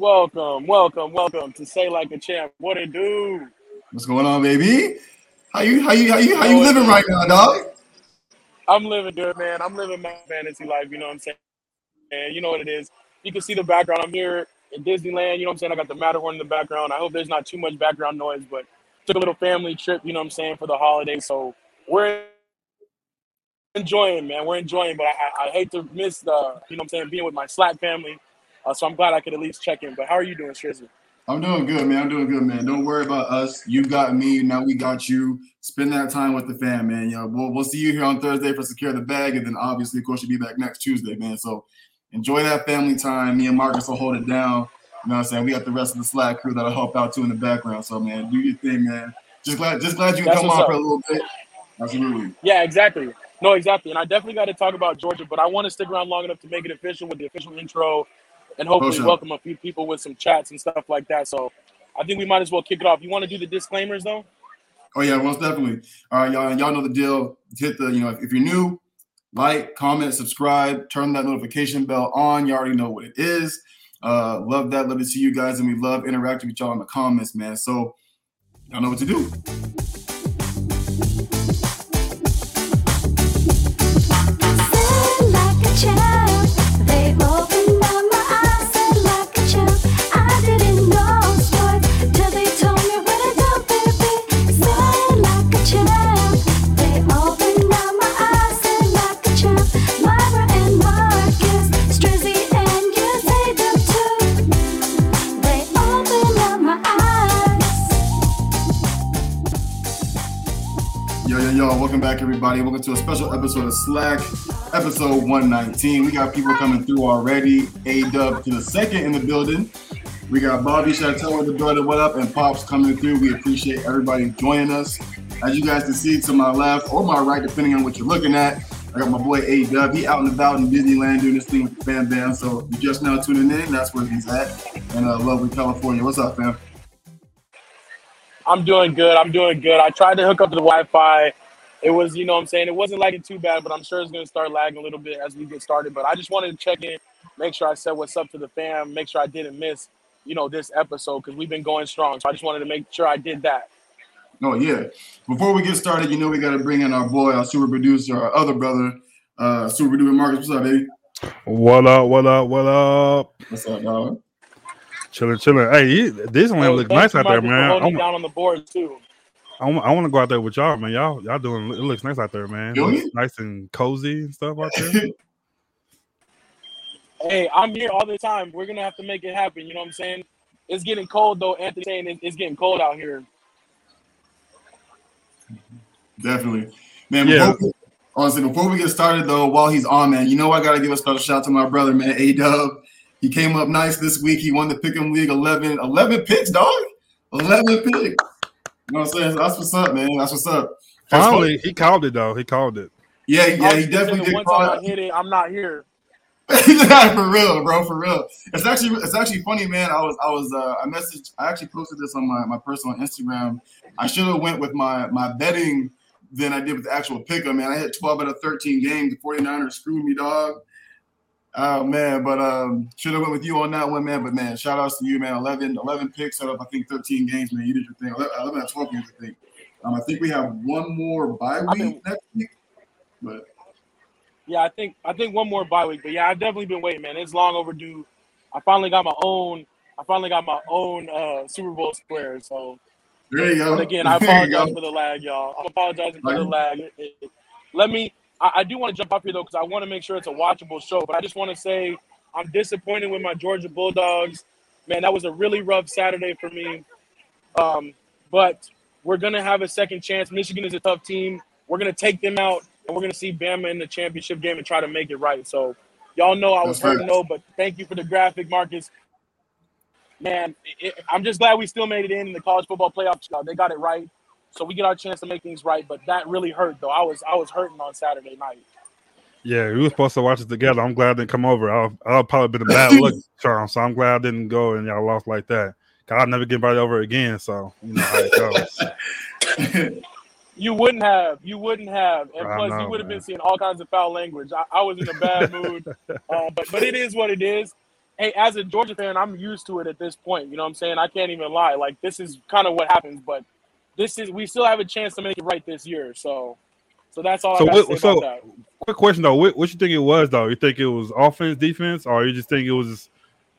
Welcome, welcome, welcome to Say Like a Champ. What it do? What's going on, baby? How you how you how you how you living right now, dog? I'm living good, man. I'm living my fantasy life, you know what I'm saying? And you know what it is. You can see the background. I'm here in Disneyland, you know what I'm saying? I got the Matterhorn in the background. I hope there's not too much background noise, but took a little family trip, you know what I'm saying, for the holidays. So we're enjoying, man. We're enjoying, but I, I hate to miss the, you know what I'm saying, being with my Slack family. Uh, so I'm glad I could at least check in. But how are you doing, Strizzy? I'm doing good, man. I'm doing good, man. Don't worry about us. You got me. Now we got you. Spend that time with the fam, man. You know, we'll, we'll see you here on Thursday for Secure the Bag. And then obviously, of course, you'll be back next Tuesday, man. So enjoy that family time. Me and Marcus will hold it down. You know what I'm saying? We got the rest of the Slack crew that'll help out too in the background. So, man, do your thing, man. Just glad, just glad you can come on for a little bit. Absolutely. Yeah, exactly. No, exactly. And I definitely got to talk about Georgia, but I want to stick around long enough to make it official with the official intro and hopefully sure. welcome a few people with some chats and stuff like that. So I think we might as well kick it off. You want to do the disclaimers though? Oh yeah, most definitely. All right, y'all, y'all know the deal. Hit the, you know, if you're new, like, comment, subscribe, turn that notification bell on. You already know what it is. Uh, love that. Love to see you guys, and we love interacting with y'all in the comments, man. So y'all know what to do. Welcome back, everybody. Welcome to a special episode of Slack, episode 119. We got people coming through already. A dub to the second in the building. We got Bobby Chateau with the brother, what up, and Pops coming through. We appreciate everybody joining us. As you guys can see to my left or my right, depending on what you're looking at, I got my boy A Dub. He out and about in Disneyland doing this thing with fam band. So you just now tuning in, that's where he's at. In uh, lovely California. What's up, fam? I'm doing good. I'm doing good. I tried to hook up to the Wi-Fi it was, you know what I'm saying? It wasn't lagging too bad, but I'm sure it's going to start lagging a little bit as we get started. But I just wanted to check in, make sure I said what's up to the fam, make sure I didn't miss, you know, this episode because we've been going strong. So I just wanted to make sure I did that. Oh, yeah. Before we get started, you know, we got to bring in our boy, our super producer, our other brother, uh, super producer Marcus. What's up, baby? What up? What up? What up? What's up, dog? Chilling, chilling. Hey, this one looks nice out there, man. I'm, down on the board too. I want, I want to go out there with y'all, man. Y'all, y'all doing it looks nice out there, man. nice and cozy and stuff out there. hey, I'm here all the time. We're gonna have to make it happen. You know what I'm saying? It's getting cold though. Anthony saying it's getting cold out here. Definitely, man. Yeah. Before, honestly, before we get started though, while he's on, man, you know I gotta give a special shout out to my brother, man, A Dub. He came up nice this week. He won the Pick'em League 11, 11 picks, dog. 11 picks. You know what I'm saying? That's what's up, man. That's what's up. Finally, he called it though. He called it. Yeah, yeah, he definitely did. One time I hit it, I'm not here. for real, bro, for real. It's actually it's actually funny, man. I was I was uh, I messaged I actually posted this on my, my personal Instagram. I should have went with my my betting than I did with the actual picker, man. I hit 12 out of 13 games. The 49ers screwed me, dog. Oh man, but um, should have went with you on that one, man. But man, shout outs to you, man. 11, 11 picks out of I think 13 games, man. You did your thing. 11 out of 12 games, I think. Um, I think we have one more bye week next week. But yeah, I think I think one more bye week. But yeah, I've definitely been waiting, man. It's long overdue. I finally got my own. I finally got my own uh, Super Bowl square. So there you go. And again, I apologize for the lag, y'all. I'm apologizing for the lag. It, it, let me I, I do want to jump up here though because I want to make sure it's a watchable show. But I just want to say I'm disappointed with my Georgia Bulldogs. Man, that was a really rough Saturday for me. Um, but we're gonna have a second chance. Michigan is a tough team. We're gonna take them out, and we're gonna see Bama in the championship game and try to make it right. So, y'all know I was hurting though, but thank you for the graphic, Marcus. Man, it, I'm just glad we still made it in, in the college football playoffs. They got it right so we get our chance to make things right. But that really hurt, though. I was I was hurting on Saturday night. Yeah, we were supposed to watch it together. I'm glad I didn't come over. I'll, I'll probably been a bad look, Charles. So I'm glad I didn't go and y'all lost like that. I'll never get invited over again. So you know how it goes. you wouldn't have. You wouldn't have. And plus, know, you would have been seeing all kinds of foul language. I, I was in a bad mood. Uh, but but it is what it is. hey, as a Georgia fan, I'm used to it at this point. You know what I'm saying? I can't even lie. Like this is kind of what happens, but this is we still have a chance to make it right this year. So, so that's all. So I got to what- say so- about that. Quick question though, what, what you think it was though? You think it was offense, defense, or you just think it was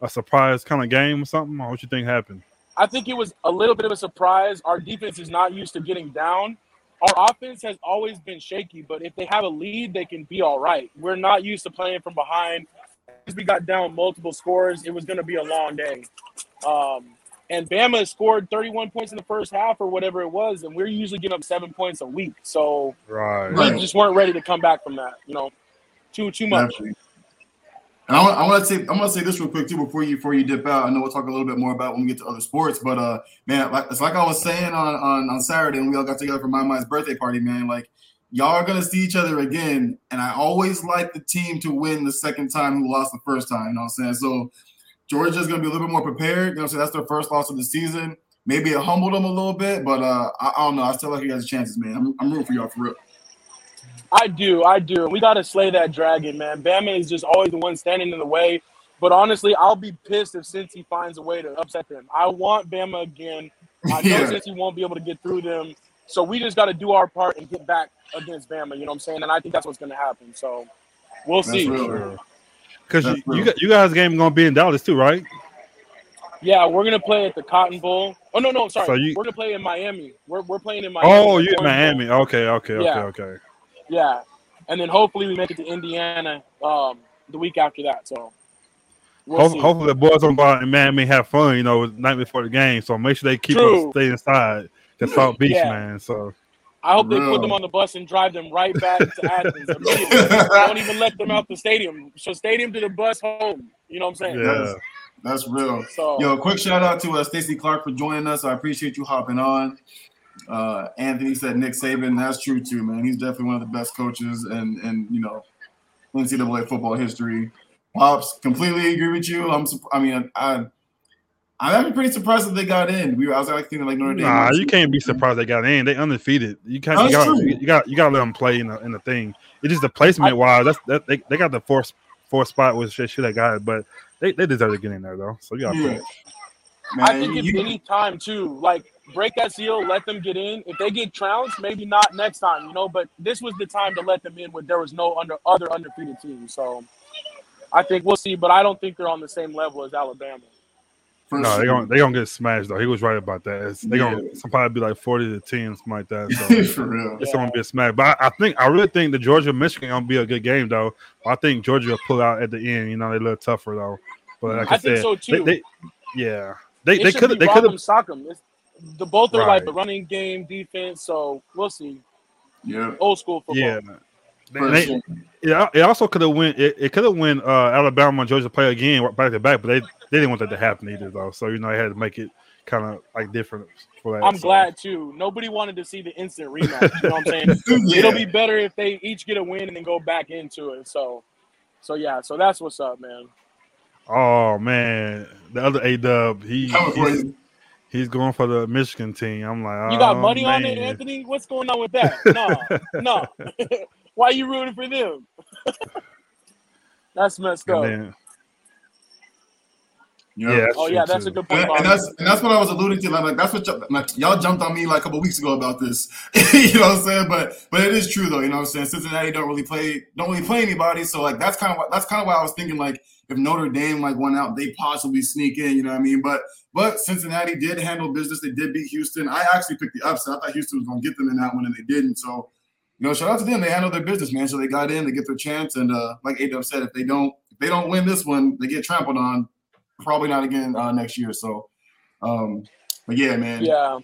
a surprise kind of game or something? Or what you think happened? I think it was a little bit of a surprise. Our defense is not used to getting down. Our offense has always been shaky, but if they have a lead, they can be all right. We're not used to playing from behind. As we got down multiple scores, it was going to be a long day. Um, and Bama scored 31 points in the first half or whatever it was, and we're usually giving up seven points a week. So Right. Right. we just weren't ready to come back from that. You know, too too much. Exactly. And I want, I want to say I'm going to say this real quick too before you before you dip out. I know we'll talk a little bit more about when we get to other sports, but uh, man, like, it's like I was saying on on on Saturday when we all got together for my mind's birthday party, man. Like y'all are gonna see each other again, and I always like the team to win the second time who lost the first time. You know what I'm saying? So Georgia's gonna be a little bit more prepared. You know, what I'm saying that's their first loss of the season. Maybe it humbled them a little bit, but uh, I, I don't know. I still like you guys' chances, man. I'm, I'm rooting for y'all for real. I do, I do. We got to slay that dragon, man. Bama is just always the one standing in the way. But honestly, I'll be pissed if Cincy finds a way to upset them. I want Bama again. I know Yeah. Cincy won't be able to get through them. So we just got to do our part and get back against Bama. You know what I'm saying? And I think that's what's going to happen. So we'll That's see. real. Because you, you you guys' game gonna be in Dallas too, right? Yeah, we're gonna play at the Cotton Bowl. Oh no, no, sorry. So you- we're gonna play in Miami. We're, we're playing in Miami. Oh, you in Orange Bowl. Miami? Okay, okay, okay, Yeah. okay. Yeah, and then hopefully we make it to Indiana um, the week after that. So we'll Ho- see. hopefully the boys don't go out in Miami have fun, you know, the night before the game. So make sure they keep True. us stay inside. The South Beach, Yeah. man. So I hope they put them on the bus and drive them right back to Athens immediately. Don't even let them out the stadium. So stadium to the bus home. You know what I'm saying? yeah, That's real. So Yo, quick shout out to uh, Stacy Clark for joining us. I appreciate you hopping on. Uh, Anthony said Nick Saban. That's true too, man. He's definitely one of the best coaches and and you know NCAA football history. Pops, completely agree with you. I'm. I mean, I. I'm actually pretty surprised that they got in. We, I was like thinking like Notre Dame. nah, you can't be surprised they got in. They undefeated. You can't. You got true. you got you got to let them play in the in the thing. It's just the placement wise. That's that they, they got the fourth fourth spot with shit should have got it, but they, they deserve to get in there though. So you got Yeah. to Man, I think if you- any time too, like break that seal, let them get in. If they get trounced, maybe not next time, you know. But this was the time to let them in when there was no under other undefeated teams. So I think we'll see, but I don't think they're on the same level as Alabama. For No, sure. they gonna they gonna get smashed though. He was right about that. It's, they Yeah. gonna probably be like forty to ten, something like that. So for real. it's gonna be a smash. But I, I think I really think the Georgia Michigan gonna be a good game though. I think Georgia will pull out at the end. You know, they a little tougher though. But like I, I think said, so too. they yeah they It they could they could Rock'em have Sock'em. It's, the both are like Right. the running game, defense. So we'll see. Yeah, Old school football. yeah. for They- sure. Yeah, it also could have went. It, it could have went uh, Alabama and Georgia play again back to back, but they, they didn't want that to happen either, though. So you know, they had to make it kind of like different for that. I'm so. glad too. Nobody wanted to see the instant rematch. You know what I'm saying? Yeah. It'll be better if they each get a win and then go back into it. So, so yeah. So that's what's up, man. Oh man, the other A Dub, he he's, he's going for the Michigan team. I'm like, You got oh, money on it. Anthony? What's going on with that? No, no. Why are you rooting for them? that's messed up. then, Yeah. yeah, Oh yeah, that's too. a good And, point. and Bobby. that's and that's what I was alluding to. Like, like that's what y'all, like y'all jumped on me like a couple weeks ago about this. you know what I'm saying? But but it is true though. You know what I'm saying? Cincinnati don't really play don't really play anybody. So like that's kind of what that's kind of why I was thinking like if Notre Dame like went out, they possibly sneak in. You know what I mean? But but Cincinnati did handle business. They did beat Houston. I actually picked the upset. I thought Houston was gonna get them in that one, and they didn't. So. You know, shout out to them. They handled their business, man. So they got in, they get their chance, and uh, like Adub said, if they don't, if they don't win this one, they get trampled on. Probably not again uh, next year. So, um, but yeah, man, yeah.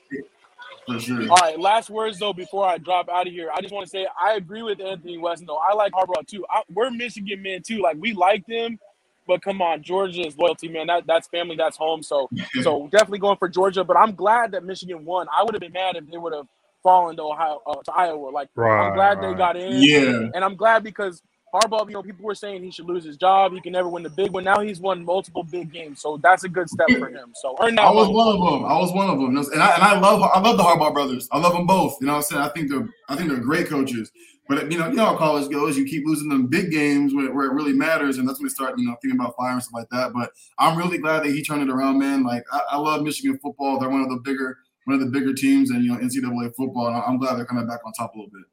for sure. All right. Last words though before I drop out of here. I just want to say I agree with Anthony Weston though. I like Harbaugh too. I, we're Michigan men too. Like we like them, but come on, Georgia's loyalty, man. That that's family. That's home. So so definitely going for Georgia. But I'm glad that Michigan won. I would have been mad if they would have fallen to Ohio uh, to Iowa. Like Right, I'm glad they got in. Yeah, And I'm glad because Harbaugh, you know, people were saying he should lose his job. He can never win the big one. Now he's won multiple big games, so that's a good step for him. So earn that. I was one of them. I was one of them, and I and I love I love the Harbaugh brothers. I love them both. You know what I'm saying? I think they're I think they're great coaches. But you know, you know how college goes. You keep losing them big games where, where it really matters, and that's when you start, you know, thinking about fire and stuff like that. But I'm really glad that he turned it around, man. Like I, I love Michigan football. They're one of the bigger, one of the bigger teams, and you know, NCAA football. And I'm glad they're coming back on top a little bit.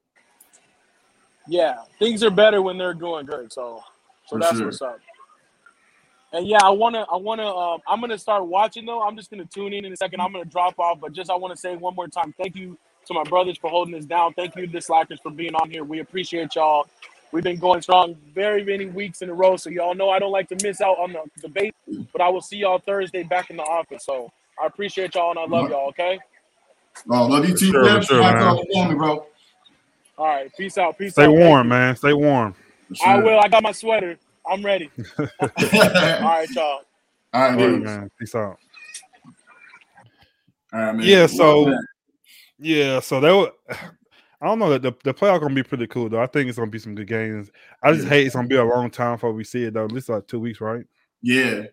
Yeah, things are better when they're going good. So, so For that's sure. what's up. And yeah, I wanna, I wanna, um, I'm gonna start watching though. I'm just gonna tune in in a second. I'm gonna drop off, but just I want to say one more time, thank you to my brothers for holding us down. Thank you to the Slackers for being on here. We appreciate y'all. We've been going strong very many weeks in a row, so y'all know I don't like to miss out on the debate. But I will see y'all Thursday back in the office. So I appreciate y'all and I love y'all. Okay. Oh, love you too, sure, man. for sure, Shout out man. all the family, bro. All right. Peace out. Peace Stay out. Thank warm, man. Stay warm. For I will. I got my sweater. I'm ready. All right, y'all. All right, All right, dude. man. Peace out. All right, man. Yeah, so- Man. Yeah, so that was, I don't know that the, the playoff gonna be pretty cool though. I think it's gonna be some good games. I just Yeah. hate it's gonna be a long time before we see it though. At least like two weeks, right? Yeah,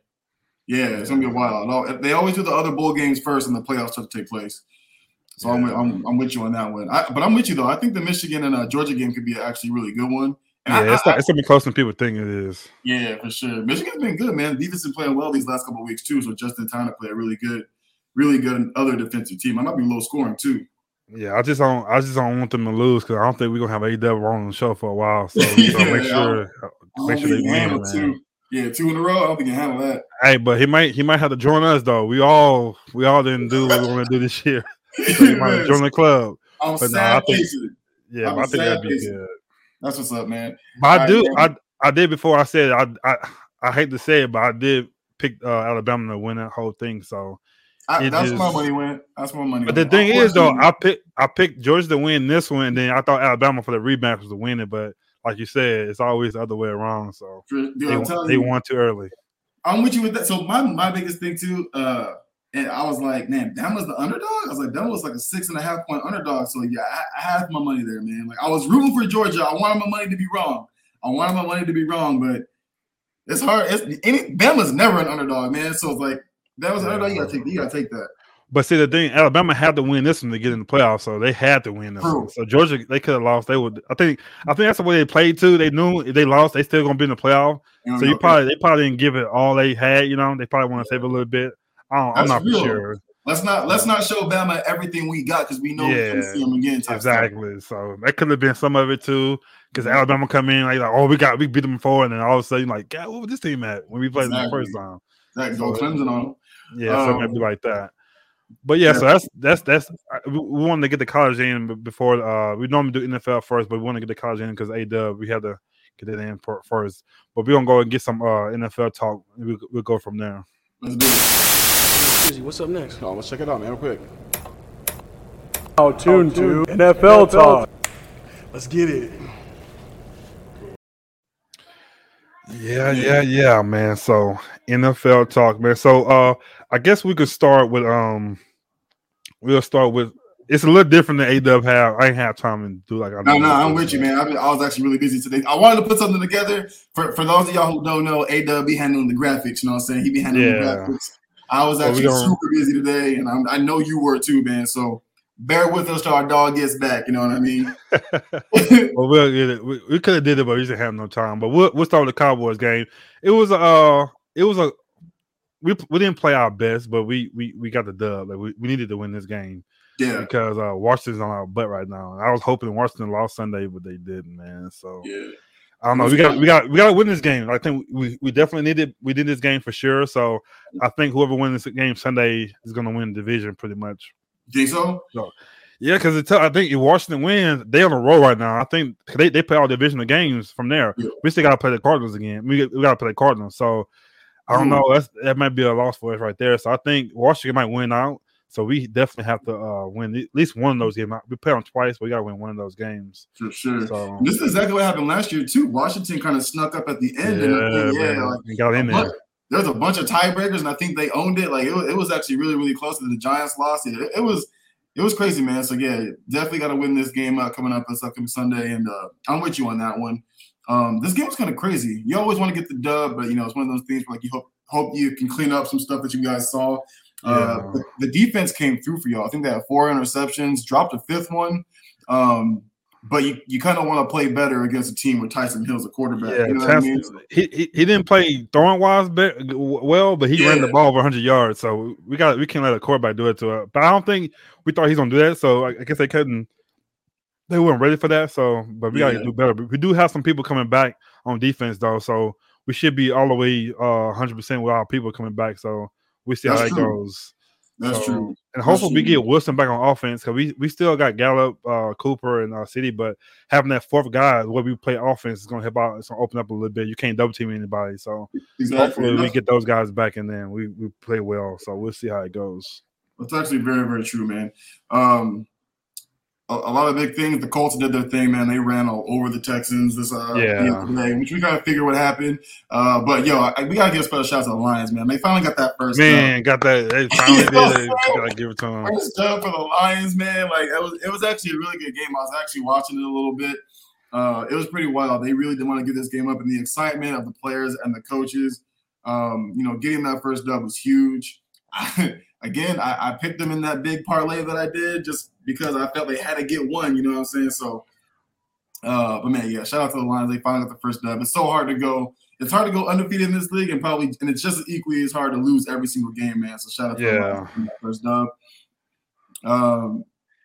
yeah, it's gonna be a while. They always do the other bowl games first, and the playoffs start to take place. So I'm, with, I'm I'm with you on that one. I, but I'm with you though. I think the Michigan and uh, Georgia game could be actually a really good one. And I- Yeah, it's I- not, it's gonna be closer than people think it is. yeah, for sure. Michigan's been good, man. Defense been playing well these last couple of weeks too. So just in time to play a really good, really good other defensive team. I might be low scoring too. Yeah, I just don't I just don't want them to lose because I don't think we're gonna have A double on the show for a while. So we gotta make sure I make don't sure they think he can win, man. two. Yeah, two in a row. I don't think he can handle that. Hey, but he might he might have to join us though. We all we all didn't do what we want to do this year. So he might join the club. I'm but sad I think- Yeah, I think that'd be good. That's what's up, man. But I All do right, I I did before I said I I I hate to say it, but I did pick uh, Alabama to win that whole thing. So I, that's where my money went. That's where my money But the thing is, though, I picked I picked Georgia to win this one, and then I thought Alabama for the rematch was to win it. But like you said, it's always the other way around. So Dude, they, they you, won too early. I'm with you with that. So my my biggest thing too, uh, and I was like, man, Bama's the underdog. I was like, Bama was like a six and a half point underdog. So yeah, I, I had my money there, man. Like I was rooting for Georgia. I wanted my money to be wrong. I wanted my money to be wrong, but it's hard. It's any Bama's never an underdog, man. So it's like that was an underdog. You gotta take. You gotta take that. But see, the thing, Alabama had to win this one to get in the playoffs, so they had to win this True. one. So Georgia, they could have lost. They would. I think. I think that's the way they played too. They knew if they lost, they still gonna be in the playoff. You So you probably they probably didn't give it all they had. You know, they probably want to save a little bit. I don't, I'm not sure. let's not let's not show Bama everything we got because we know Yeah, can see them again. Exactly. So that could have been some of it too. Because Alabama come in like, like, oh, we got we beat them before, and then all of a sudden, like, God, what was this team at when we played them the first time? That go Clemson on them. Yeah, so Um, like that. But yeah, yeah. so that's that's that's uh, we, we wanted to get the college in before uh we normally do NFL first, but we want to get the college in because A Dub we had to get it in for, first. But we're gonna go and get some uh NFL talk. We, we'll go from there. Let's do it. Susie, what's up next? Oh, let's check it out, man, real quick. Oh, tune to NFL talk. Let's get it. Yeah, yeah, yeah, man. So NFL talk, man. So uh I guess we could start with um we'll start with it's a little different than A Dub have. I ain't have time to do like I No, no, I'm with you, man. I've been, I was actually really busy today. I wanted to put something together for, for those of y'all who don't know. A be handling the graphics. You know what I'm saying? He be handling Yeah. the graphics. I was Well, we actually super busy today, and I'm, I know you were too, man. So bear with us till our dog gets back. You know what I mean? Well, we'll get it. We, we could have did it, but we just have no time. But we'll we'll start with the Cowboys game. It was a uh, it was a we we didn't play our best, but we we we got the dub. Like we, we needed to win this game yeah, because uh Washington's on our butt right now. I was hoping Washington lost Sunday, but they didn't, man. So yeah. I don't know. We got we got we got to win this game. I think we, we definitely needed we did this game for sure. So I think whoever wins this game Sunday is going to win the division pretty much. Think so? Yeah, because I think if Washington wins, they on a roll right now. I think they, they play all divisional games from there. Yeah. We still got to play the Cardinals again. We, we got to play the Cardinals. So I don't know. That's that might be a loss for us right there. So I think Washington might win out. So we definitely have to uh, win at least one of those games. We play them twice, but we got to win one of those games. For sure. So This is exactly what happened last year too. Washington kind of snuck up at the end, and I yeah, man. like got in a there. bunch- there was a bunch of tiebreakers, and I think they owned it. Like it was, it was actually really, really close. to the Giants lost it. It, it was, it was crazy, man. So yeah, definitely got to win this game uh, coming up this upcoming Sunday, and uh, I'm with you on that one. Um, this game was kind of crazy. You always want to get the dub, but you know it's one of those things where like you hope hope you can clean up some stuff that you guys saw. Uh, Yeah. the, the defense came through for y'all. I think they had four interceptions, dropped a fifth one. Um, but you, you kind of want to play better against a team with Taysom Hill's a quarterback. Yeah, you know what I mean? he, he he didn't play throwing wise be- well, but he ran the ball over 100 yards. So we got we can't let a quarterback do it to it. But I don't think we thought he's gonna do that. So I, I guess they couldn't. They weren't ready for that. So, but we gotta do better. We do have some people coming back on defense though, so we should be all the way uh 100 percent with our people coming back. So we see how That's that true. goes. That's So- true. And hopefully we get Wilson back on offense because we, we still got Gallup, uh, Cooper, and uh, CeeDee, but having that fourth guy where we play offense is going to help out. It's going to open up a little bit. You can't double team anybody, so Exactly. hopefully we get those guys back and then we, we play well. So we'll see how it goes. That's actually very, very true, man. Um, a, a lot of big things. The Colts did their thing, man. They ran all over the Texans this uh, Yeah. which we gotta figure what happened. Uh, but yo, I, we gotta give a special shout out to the Lions, man. They finally got that first. Man, got that. They finally did it. Gotta give it to them. First dub for the Lions, man. Like it was, it was actually a really good game. I was actually watching it a little bit. Uh, it was pretty wild. They really didn't want to give this game up, and the excitement of the players and the coaches. Um, you know, getting that first dub was huge. Again, I, I picked them in that big parlay that I did just because I felt they had to get one. You know what I'm saying? So, uh, but man, yeah, shout out to the Lions. They finally got the first dub. It's so hard to go. It's hard to go undefeated in this league, and probably, and it's just as equally as hard to lose every single game, man. So shout out to the Yeah. Lions for first dub. Um,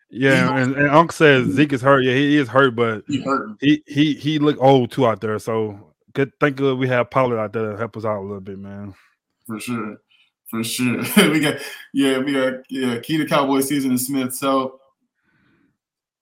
Yeah, and, and Unc says Zeke is hurt. Yeah, he is hurt, but he hurt. he he he looked old too out there. So good. Thank God we have Pollard out there to help us out a little bit, man. for sure, for sure. we got yeah, we got yeah, key to Cowboy season and Smith. So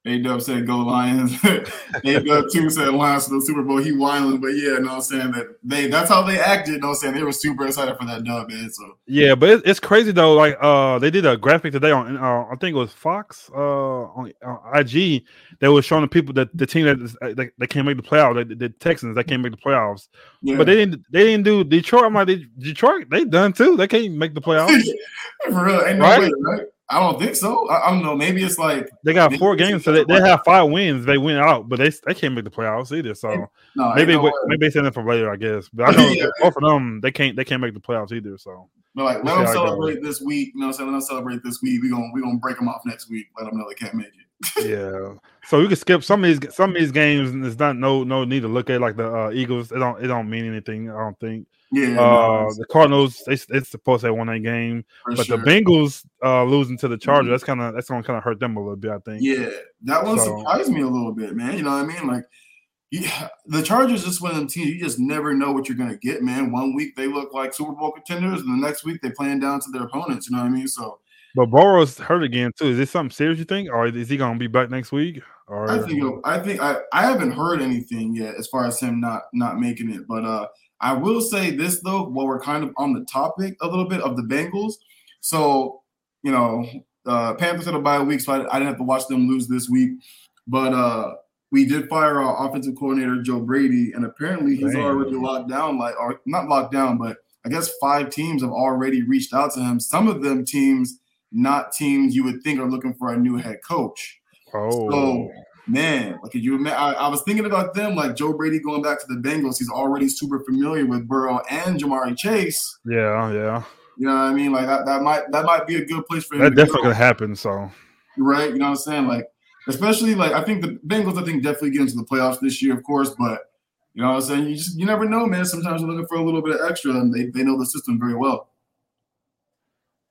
A Dub said go Lions. A Dub two said Lions for the Super Bowl. He whining, but yeah, no, I'm saying that they that's how they acted. No, I'm saying they were super excited for that dub, man. So Yeah, but it, it's crazy though. Like, uh, they did a graphic today on, uh, I think it was Fox, uh, on, on IG that was showing the people that the team that uh, that, that can't make the playoffs, the, the Texans that can't make the playoffs. yeah. But they didn't, they didn't do Detroit. I'm like, they, Detroit, they done too. They can't make the playoffs. for real, ain't no Right? way, right? I don't think so. I, I don't know. Maybe it's like They got four games, so they, they have five wins. They win out, but they they can't make the playoffs either. So no, maybe no maybe they send it for later, I guess. But I know Yeah. both of them they can't they can't make the playoffs either. So But like, let them celebrate this week. You know, what I'm saying let them celebrate this week. We gonna we gonna break them off next week. Let them know they can't make it. yeah. So you can skip some of these some of these games. and It's not no no need to look at like the uh, Eagles. It don't it don't mean anything. I don't think. Yeah, Uh, the Cardinals they it's supposed to have won that game, for but sure. the Bengals uh, losing to the Chargers Mhm. that's kind of that's gonna kind of hurt them a little bit. I think. Yeah, that one So- surprised me a little bit, man. You know what I mean? Like, yeah, the Chargers just one of them teams you just never know what you're gonna get, man. One week they look like Super Bowl contenders, and the next week they playing down to their opponents. You know what I mean? So But Burrow's hurt again too. Is this something serious you think, or is he gonna be back next week? Or I think I think I, I haven't heard anything yet as far as him not not making it, but uh, I will say this though, while we're kind of on the topic a little bit of the Bengals, so you know, uh, Panthers had a bye week, so I, I didn't have to watch them lose this week, but uh, we did fire our offensive coordinator Joe Brady, and apparently he's Dang. already locked down, like or not locked down, but I guess five teams have already reached out to him. Some of them teams, not teams you would think are looking for a new head coach. oh, So, man, like you I, I was thinking about them, like Joe Brady going back to the Bengals. He's already super familiar with Burrow and Jamari Chase. yeah, yeah, You know what I mean? Like that, that might that might be a good place for him. that to definitely go, gonna happen. So right? You know what I'm saying? Like, especially like I think the Bengals, I think definitely get into the playoffs this year, of course, but you know what I'm saying? You just you never know, man. Sometimes you're looking for a little bit of extra, and they, they know the system very well.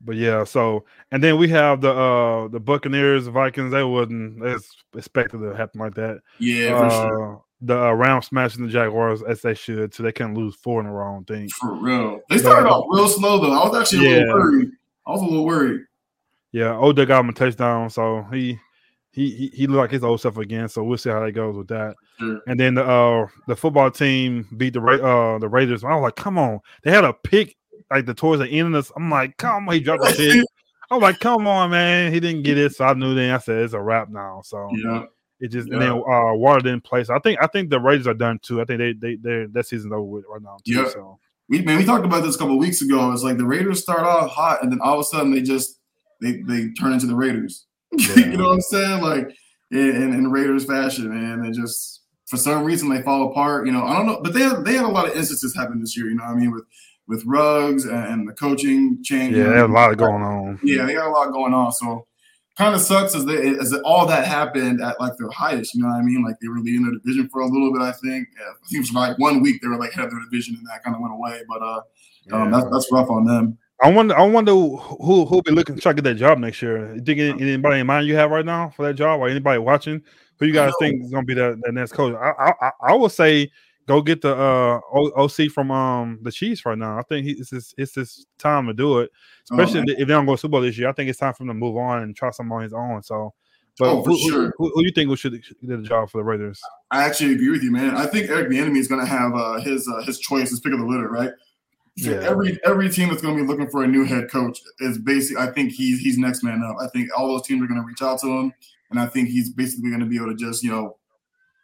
But yeah, so and then we have the uh the Buccaneers, Vikings. They wasn't as expected to happen like that. Yeah, for uh, sure. The uh, Rams smashing the Jaguars as they should, so they can lose four in a row. I think. For real. They started off real slow though. I was actually a little worried. I was a little worried. Yeah, Oda got him a touchdown, so he he he, he looked like his old self again. So we'll see how that goes with that. Sure. And then the uh the football team beat the Ra- uh the Raiders. I was like, come on, they had a pick like the towards the end of this. I'm like, come on, he dropped the pick. I'm like, come on, man, he didn't get it. So I knew then. I said it's a wrap now. So Yeah. it just Yeah. and then uh Waller didn't play. So I think I think the Raiders are done too. I think they they they that season's over with right now. Too, Yeah. So we man, we talked about this a couple of weeks ago. It's like the Raiders start off hot, and then all of a sudden they just they they turn into the Raiders. you know what I'm saying? Like in, in, Raiders fashion, man. They just for some reason they fall apart. You know, I don't know, but they had they had a lot of instances happen this year. You know, what I mean, with with Ruggs and, the coaching change. yeah, know, there's a lot going on. Yeah, they got a lot going on. So kind of sucks as they as all that happened at like their highest. You know what I mean? Like they were leading their division for a little bit. I think. Yeah, I think it was like one week they were like head of their division, and that kind of went away. But uh, um, that's that's rough on them. I wonder. I wonder who who'll be looking to try to get that job next year. You think anybody in mind you have right now for that job, or anybody watching? Who you guys think is going to be the, the next coach? I, I I would say go get the uh, OC from um the Chiefs right now. I think he, it's his, it's his time to do it, especially oh, if they don't go Super Bowl this year. I think it's time for him to move on and try something on his own. So, but oh, who, sure. who, who, who, you think we should get the job for the Raiders? I actually agree with you, man. I think Eric Bieniemy is going to have uh, his uh, his choice, his pick of the litter, right? So yeah. every every team that's going to be looking for a new head coach is basically. I think he's he's next man up. I think all those teams are going to reach out to him, and I think he's basically going to be able to just you know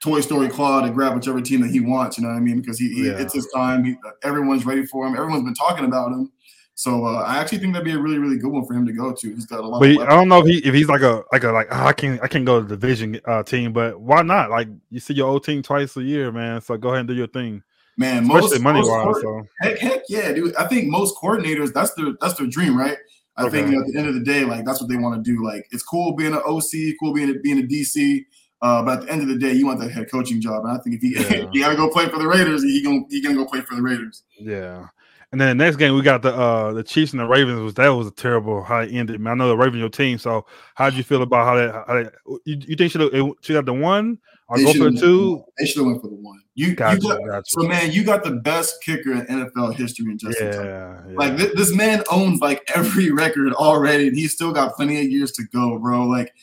Toy Story Claw to grab whichever team that he wants. You know what I mean? Because he, he yeah. it's his time. He, everyone's ready for him. Everyone's been talking about him. So uh, I actually think that'd be a really, really good one for him to go to. He's got a lot. But I don't know if he if he's like a like a like oh, I can I can't go to the division uh, team, but why not? Like you see your old team twice a year, man. So go ahead and do your thing. Man, Especially most money wise. So heck, heck yeah, dude. I think most coordinators that's their that's their dream, right? I okay. think at the end of the day, like that's what they want to do. Like it's cool being an OC, cool being a, being a DC. Uh, but at the end of the day, you want that head coaching job, and I think if he yeah. you got to go play for the Raiders, he gonna he gonna go play for the Raiders. Yeah. And then the next game we got the uh the Chiefs and the Ravens was that was a terrible how it ended. Man, I know the Ravens your team, so how did you feel about how that? How that you, you think should have should have the one or they go for the two? They should have went for the one. You, gotcha, you got, gotcha. so man, you got the best kicker in NFL history in Justin yeah, yeah. Like th- this man owns like every record already, and he's still got plenty of years to go, bro. Like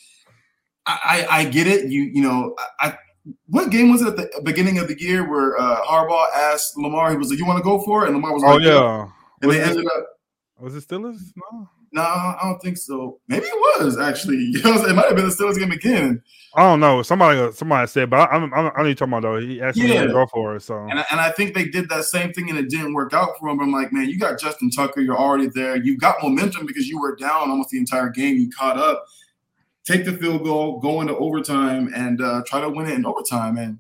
I, I, get it. You you know, I, what game was it at the beginning of the year where uh, Harbaugh asked Lamar, he was like, "You want to go for it?" And Lamar was like, oh, like, yeah." And was they ended up. Was it Steelers? No. No, I don't think so. Maybe it was actually. You know, it might have been the Steelers game again. I don't know. Somebody, somebody said, but I'm, I'm, I know you're talking about though. He actually yeah. go for it. So, and I, and I think they did that same thing, and it didn't work out for him. But I'm like, man, you got Justin Tucker. You're already there. You got momentum because you were down almost the entire game. You caught up take the field goal, go into overtime, and uh, try to win it in overtime. And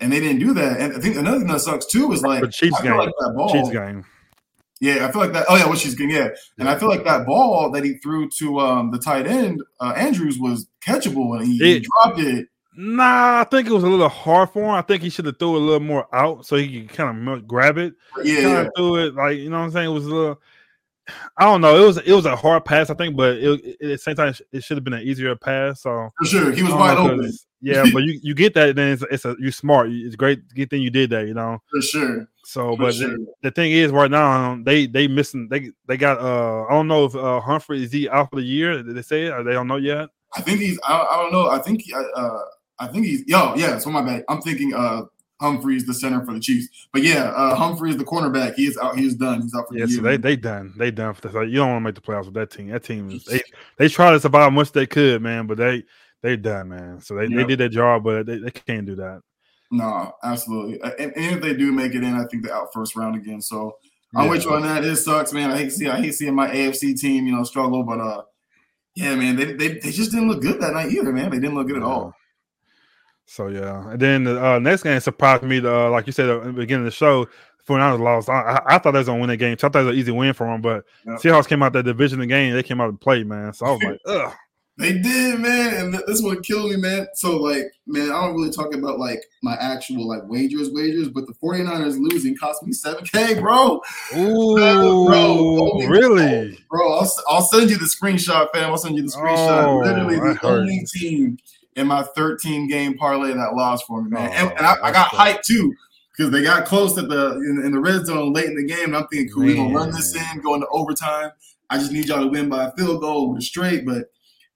and they didn't do that. And I think another thing that sucks too is like the Chiefs game. Like that ball, Chiefs game. Yeah, I feel like that. Oh yeah, what she's getting. Yeah, and I feel like that ball that he threw to um, the tight end uh, Andrews was catchable, and he, it, he dropped it. Nah, I think it was a little hard for him. I think he should have threw it a little more out so he could kind of grab it. Yeah, kind of threw it like you know what I'm saying. It was a little. I don't know. It was it was a hard pass, I think, but it, it, at the same time, it should have been an easier pass. So for sure, he was wide open. Yeah, but you, you get that, then it's, it's a you smart. It's great. Good thing you did that. You know. For sure. So, for but sure. The, the, thing is, right now they they missing. They they got. uh I don't know if uh Humphrey is he out for the year. Did they say it? Or they don't know yet. I think he's. I, I don't know. I think. Uh, I think he's. Yo, yeah. So my bad. I'm thinking. uh Humphrey's the center for the Chiefs. But yeah, uh, Humphrey is the cornerback. He is out. He is done. He's out for yeah, the year. so they they done. They done for this. you don't want to make the playoffs with that team. That team is they they tried to survive as much they could, man. But they they done, man. So they, yep. they did their job, but they, they can't do that. No, absolutely. And, and, if they do make it in, I think they're out first round again. So I'm yeah. with you on that. It sucks, man. I hate to see I hate seeing my AFC team, you know, struggle. But uh, yeah, man, they, they, they just didn't look good that night either, man. They didn't look good at all. So yeah, and then the uh, next game surprised me. Uh, like you said at the beginning of the show, 49ers lost. I, I, I thought they was gonna win that game. So I thought it was an easy win for them, but yep. Seahawks came out that division game. They came out to play, man. So I was like, ugh. They did, man, and this one killed me, man. So, like, man, I don't really talk about like my actual like wagers, wagers, but the 49ers losing cost me 7K, bro. Ooh, bro, really? Bro, I'll, I'll send you the screenshot, fam. I'll send you the screenshot. Oh, Literally, the only team in my 13 game parlay that lost for me, man. Oh, and, and I, I, got hyped too because they got close at the in, in, the red zone late in the game. And I'm thinking, cool, we gonna run this in, go into overtime. I just need y'all to win by a field goal with straight, but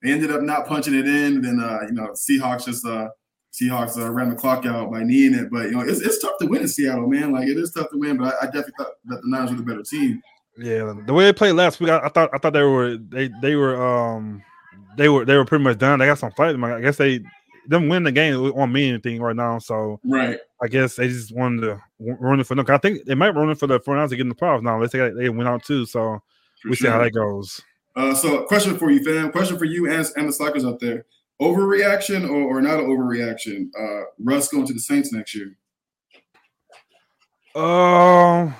they ended up not punching it in. Then uh, you know, Seahawks just uh Seahawks uh, ran the clock out by kneeing it. But you know, it's, it's tough to win in Seattle, man. Like it is tough to win, but I, I definitely thought that the Niners were the better team. Yeah, the way they played last week, I, I thought I thought they were they they were um they were they were pretty much done. They got some fight. I guess they them win the game won't mean anything right now. So right, I guess they just wanted to run it for them. I think they might run it for the 49ers to get in the playoffs now. Let's say they went out too. So we sure. see how that goes. Uh, so question for you, fam. Question for you and, and the Slackers out there. Overreaction or, or not an overreaction? Uh, Russ going to the Saints next year. Um, uh,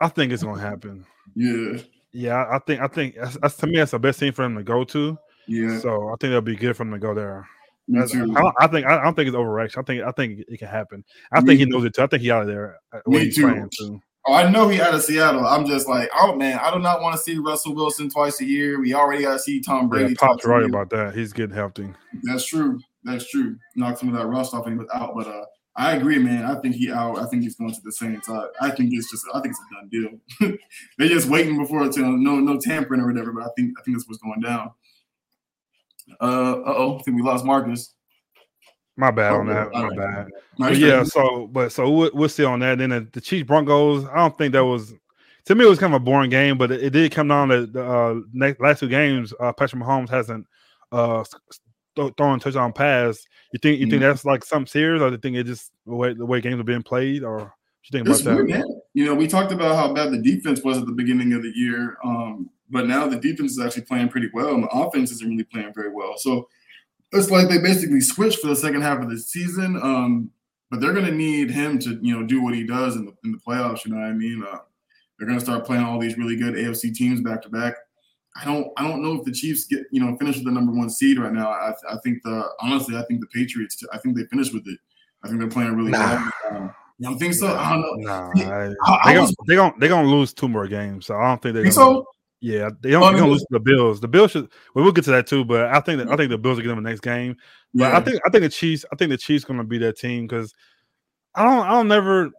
I think it's gonna happen. Yeah. Yeah, I think I think that's, that's, to me that's the best team for him to go to. Yeah, So I think that'll be good for him to go there. me I, I think I don't think it's overreaction. I think I think it can happen. I think he knows it too. I think he out of there. uh, Me too. too. Oh, I know he out of Seattle. I'm just like, oh man, I do not want to see Russell Wilson twice a year. We already got to see Tom Yeah, Brady. Pop's twice a right about that. He's getting healthy. That's true. That's true. Knocked some of that rust off and he was out. But uh, I agree, man. I think he out. I think he's going to the Saints. I, I think it's just. I think it's a done deal. They're just waiting before it's you know, no no tampering or whatever. But I think I think that's what's going down. Uh oh, I think we lost Marcus. My bad on that. My right. bad. No, yeah, so but so we'll, we'll see on that. Then the, the Chiefs Broncos, I don't think that was to me it was kind of a boring game, but it, it did come down to the uh, next, last two games. Uh, Patrick Mahomes hasn't uh, th- thrown touchdown pass. You think you think Mhm. that's like something serious, or do you think it just the way the way games are being played, or you think It's about that? weird, man. You know, we talked about how bad the defense was at the beginning of the year, um, but now the defense is actually playing pretty well, and the offense isn't really playing very well. So it's like they basically switched for the second half of the season. Um, but they're going to need him to, you know, do what he does in the in the playoffs. You know what I mean? Uh, they're going to start playing all these really good AFC teams back to back. I don't, I don't know if the Chiefs get, you know, finish with the number one seed right now. I, I think the honestly, I think the Patriots. I think they finished with it. I think they're playing really Nah. well. Um, you don't think so? I don't know. Nah, I, I- they I gonna was- they gonna they gonna lose two more games, so I don't think they're Think gonna. so? Yeah, they don't they're gonna lose to the Bills. The Bills should. Well, we'll get to that too, but I think that I think the Bills will get them the next game. But I think I think the Chiefs. I think the Chiefs going to be that team because I don't. I don't never.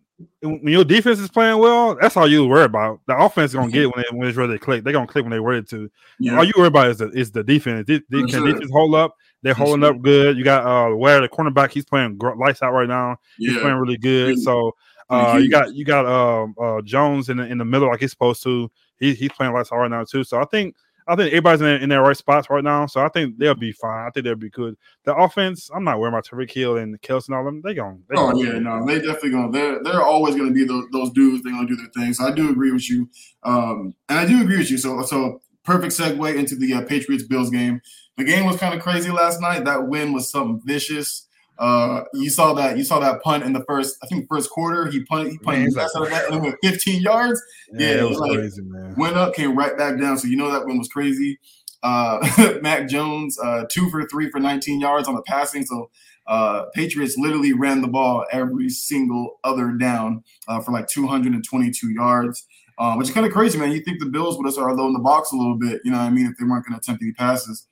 When your defense is playing well, that's all you worry about. The offense is going to get it when, they, when it's ready to click. They're going to click when they're ready to. yeah. All you worry about is the is the defense. They, they, can sure. defense hold up? They're For holding sure. up good. You got uh where the cornerback. He's playing lights out right now. He's playing really good. Huge. So uh, you got you got um uh, Jones in the in the middle like he's supposed to. He, he's playing lights out right now too. So I think I think everybody's in, their- in their right spots right now. So I think they'll be fine. I think they'll be good. The offense, I'm not worried about Tyreek Hill and Kelsey and all them. They going. They Oh gonna- yeah, no, they definitely gonna. They're they're always gonna be those, those dudes. They're gonna do their thing. So I do agree with you, um, and I do agree with you. So so perfect segue into the uh, Patriots Bills game. The game was kind of crazy last night. That win was something vicious. Uh, you saw that you saw that punt in the first, I think first quarter. He punted, he punted out of that, and went 15 yards. Yeah, Yeah, it was like- crazy, man. Went up, came right back down. So you know that one was crazy. Uh, Mac Jones, uh, two for three for 19 yards on the passing. So uh, Patriots literally ran the ball every single other down uh, for like 222 yards, uh, which is kind of crazy, man. You think the Bills would have started loading the box a little bit, you know what I mean, if they weren't going to attempt any passes.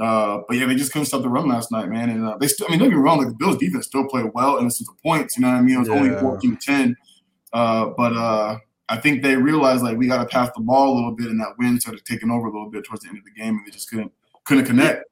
Uh, but yeah, they just couldn't stop the run last night, man. And uh, they still, I mean, don't get me wrong, like the Bills defense still played well in the sense of points, you know what I mean? It was only Yeah. 14 10. Uh, but uh, I think they realized like we got to pass the ball a little bit, and that wind started taking over a little bit towards the end of the game, and they just couldn't couldn't connect.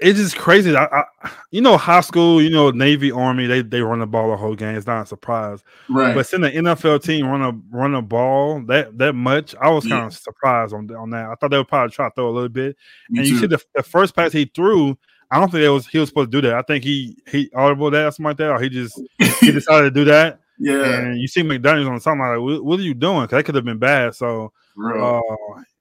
It's just crazy. I, I, you know, high school, you know, Navy, Army, they they run the ball the whole game. It's not a surprise. Right. But seeing the NFL team run a run a ball that that much, I was kind Yeah. of surprised on on that. I thought they would probably try to throw a little bit. Me and you too. see the, the first pass he threw, I don't think it was he was supposed to do that. I think he he audible that or something like that, or he just he decided to do that. yeah. And you see McDaniels on something like, what, what are you doing? 'Cause that could have been bad. So uh,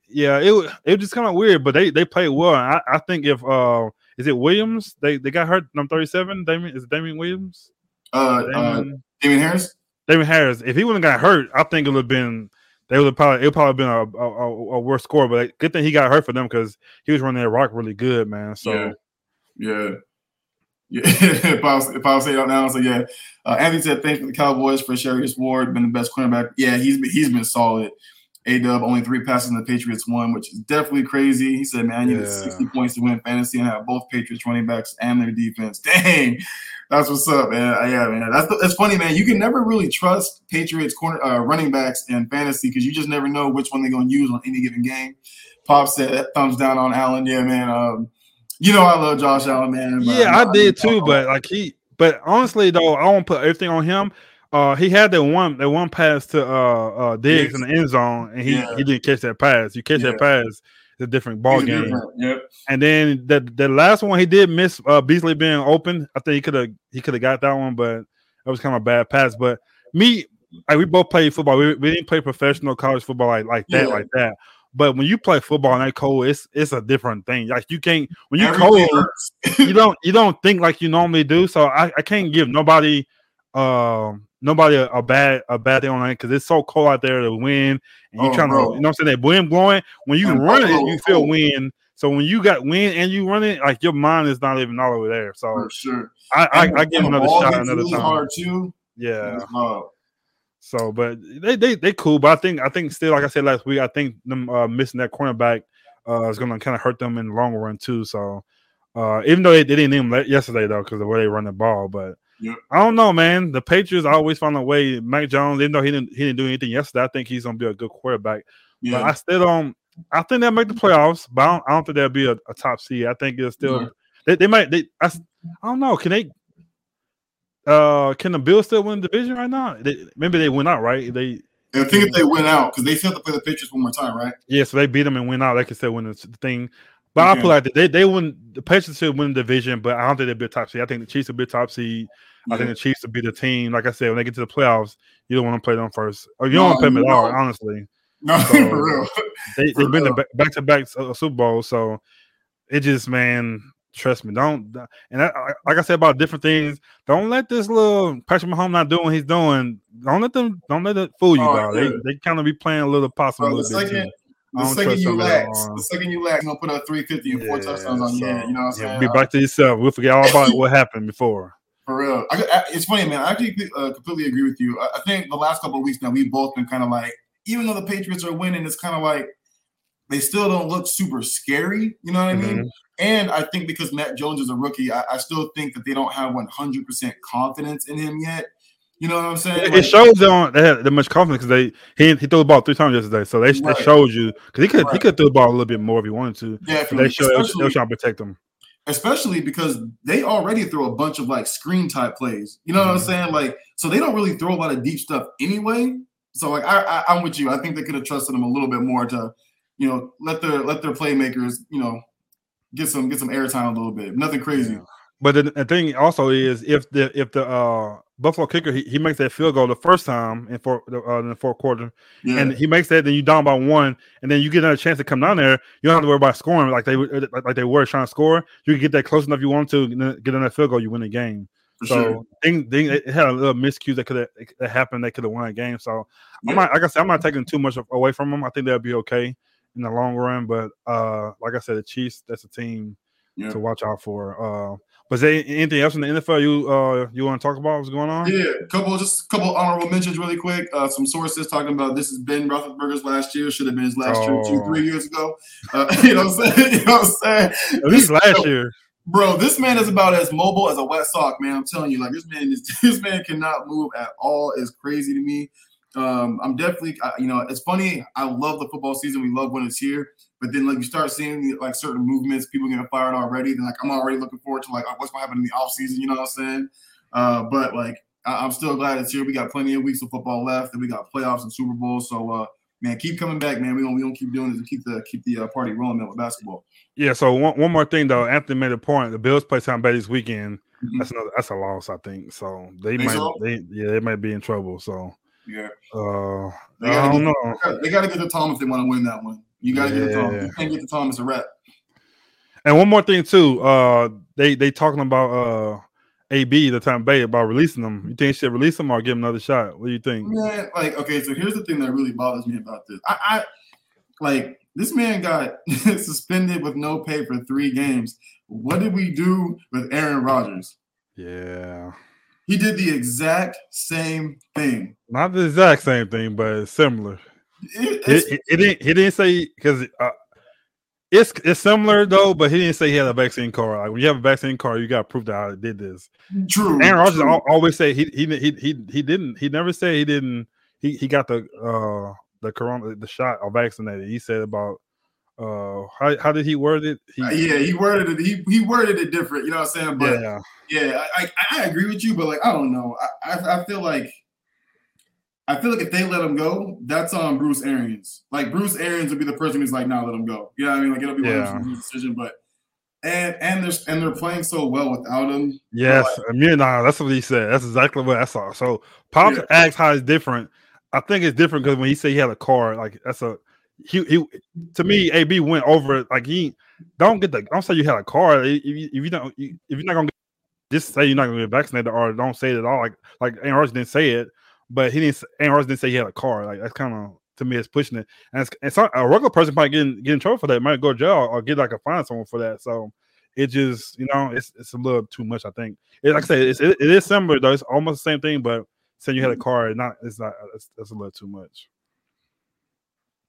yeah, it it was just kind of weird, but they they played well. I, I think if uh is it Williams? They they got hurt number thirty seven. Damien is it Damien Williams? uh, uh, Damien, Damien Harris. Damien Harris. If he wouldn't got hurt, I think it would have been they would have probably it would probably been a, a, a, a worse score. But good thing he got hurt for them because he was running that rock really good, man. So Yeah. Yeah. Yeah, if I was if I was saying it out now, so yeah. Uh, Anthony said thanks for the Cowboys for Sharius Ward, been the best cornerback. Yeah, he's been, he's been solid. A Dub only three passes in the Patriots won, which is definitely crazy. He said, "Man, I needed Yeah. 60 points to win fantasy and have both Patriots running backs and their defense." Dang, that's what's up, man. Uh, Yeah, man, that's that's funny, man. You can never really trust Patriots corner uh, running backs in fantasy because you just never know which one they're gonna use on any given game. Pop said thumbs down on Allen. Yeah, man. Um, you know I love Josh Allen, man. yeah, I I'm- did too. But like he, but honestly though, I won't put everything on him. Uh, he had that one that one pass to uh uh Diggs Diggs. in the end zone, and he, Yeah. he didn't catch that pass. You catch Yeah. that pass, it's a different ball game. different. Yep. And then the the last one he did miss uh Beasley being open. I think he could have he could have got that one, but that was kind of a bad pass. But me, like we both played football. We, we didn't play professional college football like like that, Yeah. like that. But when you play football in that cold, it's it's a different thing. Like you can't when you Everything cold, you don't you don't think like you normally do. So I, I can't give nobody um nobody a, a bad a bad thing on that because it's so cold out there. The wind and you Oh, trying bro. to you know what I'm saying that wind blowing when you run it you feel wind. So when you got wind and you run it, like your mind is not even all over there. So For sure. I I, I give another shot another really time. hard too. Yeah. So, but they they they cool. But I think I think still, like I said last week, I think them uh, missing that cornerback uh, is going to kind of hurt them in the long run too. So, uh, even though they, they didn't name him le- yesterday though, because the way they run the ball, but Yep. I don't know, man. The Patriots always find a way. Mac Jones, even though he didn't he didn't do anything yesterday, I think he's going to be a good quarterback. yeah. But I still don't. I think they'll make the playoffs, but I don't, I don't think they'll be a, a top seed. I think it's still Yeah. they, they might. They I don't know. Can they? Uh, can the Bills still win the division right now? They, maybe they went out, right? They I think if they win out, because they still have to play the Patriots one more time, right? Yeah, so they beat them and went out. They could still win the thing. But I Okay. put like this, they they win the Patriots should win the division, but I don't think they'll be a top seed. I think the Chiefs will be a top seed. I think the Chiefs will be the team. Like I said, when they get to the playoffs, you don't want to play them first. Or you don't want to play them at all, honestly. No, So- for real. They they've been the back to back uh, Super Bowls, so it just man, trust me, don't and I, I- like I said about different things, don't let this little Patrick Mahomes not doing what he's doing. Don't let them don't let it fool you, Oh, dog. They they kind of be playing a little possum Bro, a the little second, too. The second you lax, the second you lax, gonna put up 350 and four touchdowns on you. so, Yeah, you know what I'm yeah, saying? Be back to yourself. We'll forget all about what happened before. For real, I, I, it's funny, man. I actually uh, completely agree with you. I, I think the last couple of weeks now, we've both been kind of like, even though the Patriots are winning, it's kind of like they still don't look super scary. You know what I mean? Mhm. And I think because Mac Jones is a rookie, I, I still think that they don't have 100% confidence in him yet. You know what I'm saying? It, Like, it shows they don't they had that much confidence because they he he threw the ball three times yesterday, so they, Right. they showed you because he could he could throw the ball a little bit more if he wanted to. Yeah, they showed they was, they especially, was trying to protect him. especially because they already throw a bunch of like screen type plays. You know what I'm Mhm. saying? Like, so they don't really throw a lot of deep stuff anyway. So like, I, I I'm with you. I think they could have trusted them a little bit more to, you know, let their let their playmakers, you know, get some get some airtime a little bit. Nothing crazy. But the, the thing also is if the if the uh Buffalo kicker he, he makes that field goal the first time in four uh, in the fourth quarter Yeah. and he makes that then you down by one and then you get another chance to come down there you don't have to worry about scoring like they were- like, like they were trying to score you can get that close enough you want to get in that field goal you win the game for so sure. thing, thing, it had a little miscue that could have that happened. They could have won a game. So Yeah. I'm not, like I said, I'm not taking too much away from them. I think they'll be okay in the long run. But uh, like I said, the Chiefs, that's a team Yeah. to watch out for. Uh, is there anything else in the NFL you uh you want to talk about? What's going on? Yeah, a couple just a couple honorable mentions really quick. Uh, some sources talking about this is Ben Roethlisberger's last year, should have been his last year two, Oh. three years ago. Uh, you know what I'm saying? You know what I'm saying? At least last year. Bro, this man is about as mobile as a wet sock, man. I'm telling you, like this man is this man cannot move at all. It's crazy to me. Um, I'm definitely, I, you know, it's funny. I love the football season. We love when it's here, but then like you start seeing like certain movements, people getting fired already. Then like I'm already looking forward to like what's gonna happen in the off season. You know what I'm saying? Uh, but like I, I'm still glad it's here. We got plenty of weeks of football left, and we got playoffs and Super Bowl. So uh, man, keep coming back, man. We don't we gonna keep doing this and keep the keep the uh, party rolling man with basketball. Yeah. So one, one more thing though, Anthony made a point. The Bills play Tampa Bay this weekend. Mhm. That's another. That's a loss, I think. So they Think might. so? They yeah, they might be in trouble. So Yeah. uh, They I gotta, don't get, know. they gotta get to Tom if they want to win that one. You gotta get to Tom. You can't get to Tom, it's a wrap. And one more thing too, uh, they they talking about uh AB the Tampa Bay about releasing them. You think they should release them or give him another shot? What do you think? Man, like, okay, so here's the thing that really bothers me about this. I, I like this man got suspended with no pay for three games. What did we do with Aaron Rodgers? Yeah, He did the exact same thing. not the exact same thing, but similar. It- he, he didn't he didn't say because uh, it's it's similar though, but he didn't say he had a vaccine card. Like when you have a vaccine card, you got proof that I did this. true. Aaron Rodgers true. al- always say he he he he he didn't. He never said he didn't. He he got the uh the corona the shot or vaccinated. He said about uh how how did he word it? He, Uh, yeah, he worded it. He he worded it different. You know what I'm saying? But yeah. Yeah, I, I, I agree with you, but like I don't know. I, I I feel like I feel like if they let him go, that's on Bruce Arians. Like Bruce Arians would be the person who's like, "Nah, let him go." You know what I mean? Like it'll be Yeah. one of decision, but and and they're and they're playing so well without him. Yes, I mean, nah, that's what he said. That's exactly what I saw. So Pops Yeah. asked how it's different. I think it's different because when he said he had a card, like that's a he he to me, AB went over. Like he don't get the don't say you had a car If you, if you don't if you're not gonna get, just say you're not gonna get vaccinated or don't say it at all. Like like Aaron Rodgers didn't say it, but he didn't. Aaron Rodgers didn't say he had a car Like that's kind of to me it's pushing it. And, it's, and some, a regular person might get get in trouble for that, might go to jail or get like a fine someone for that. So it just you know it's it's a little too much. I think. It, like I said, it's, it, it is similar though. It's almost the same thing, but saying you had a mm-hmm. car, not it's not it's, it's a little too much.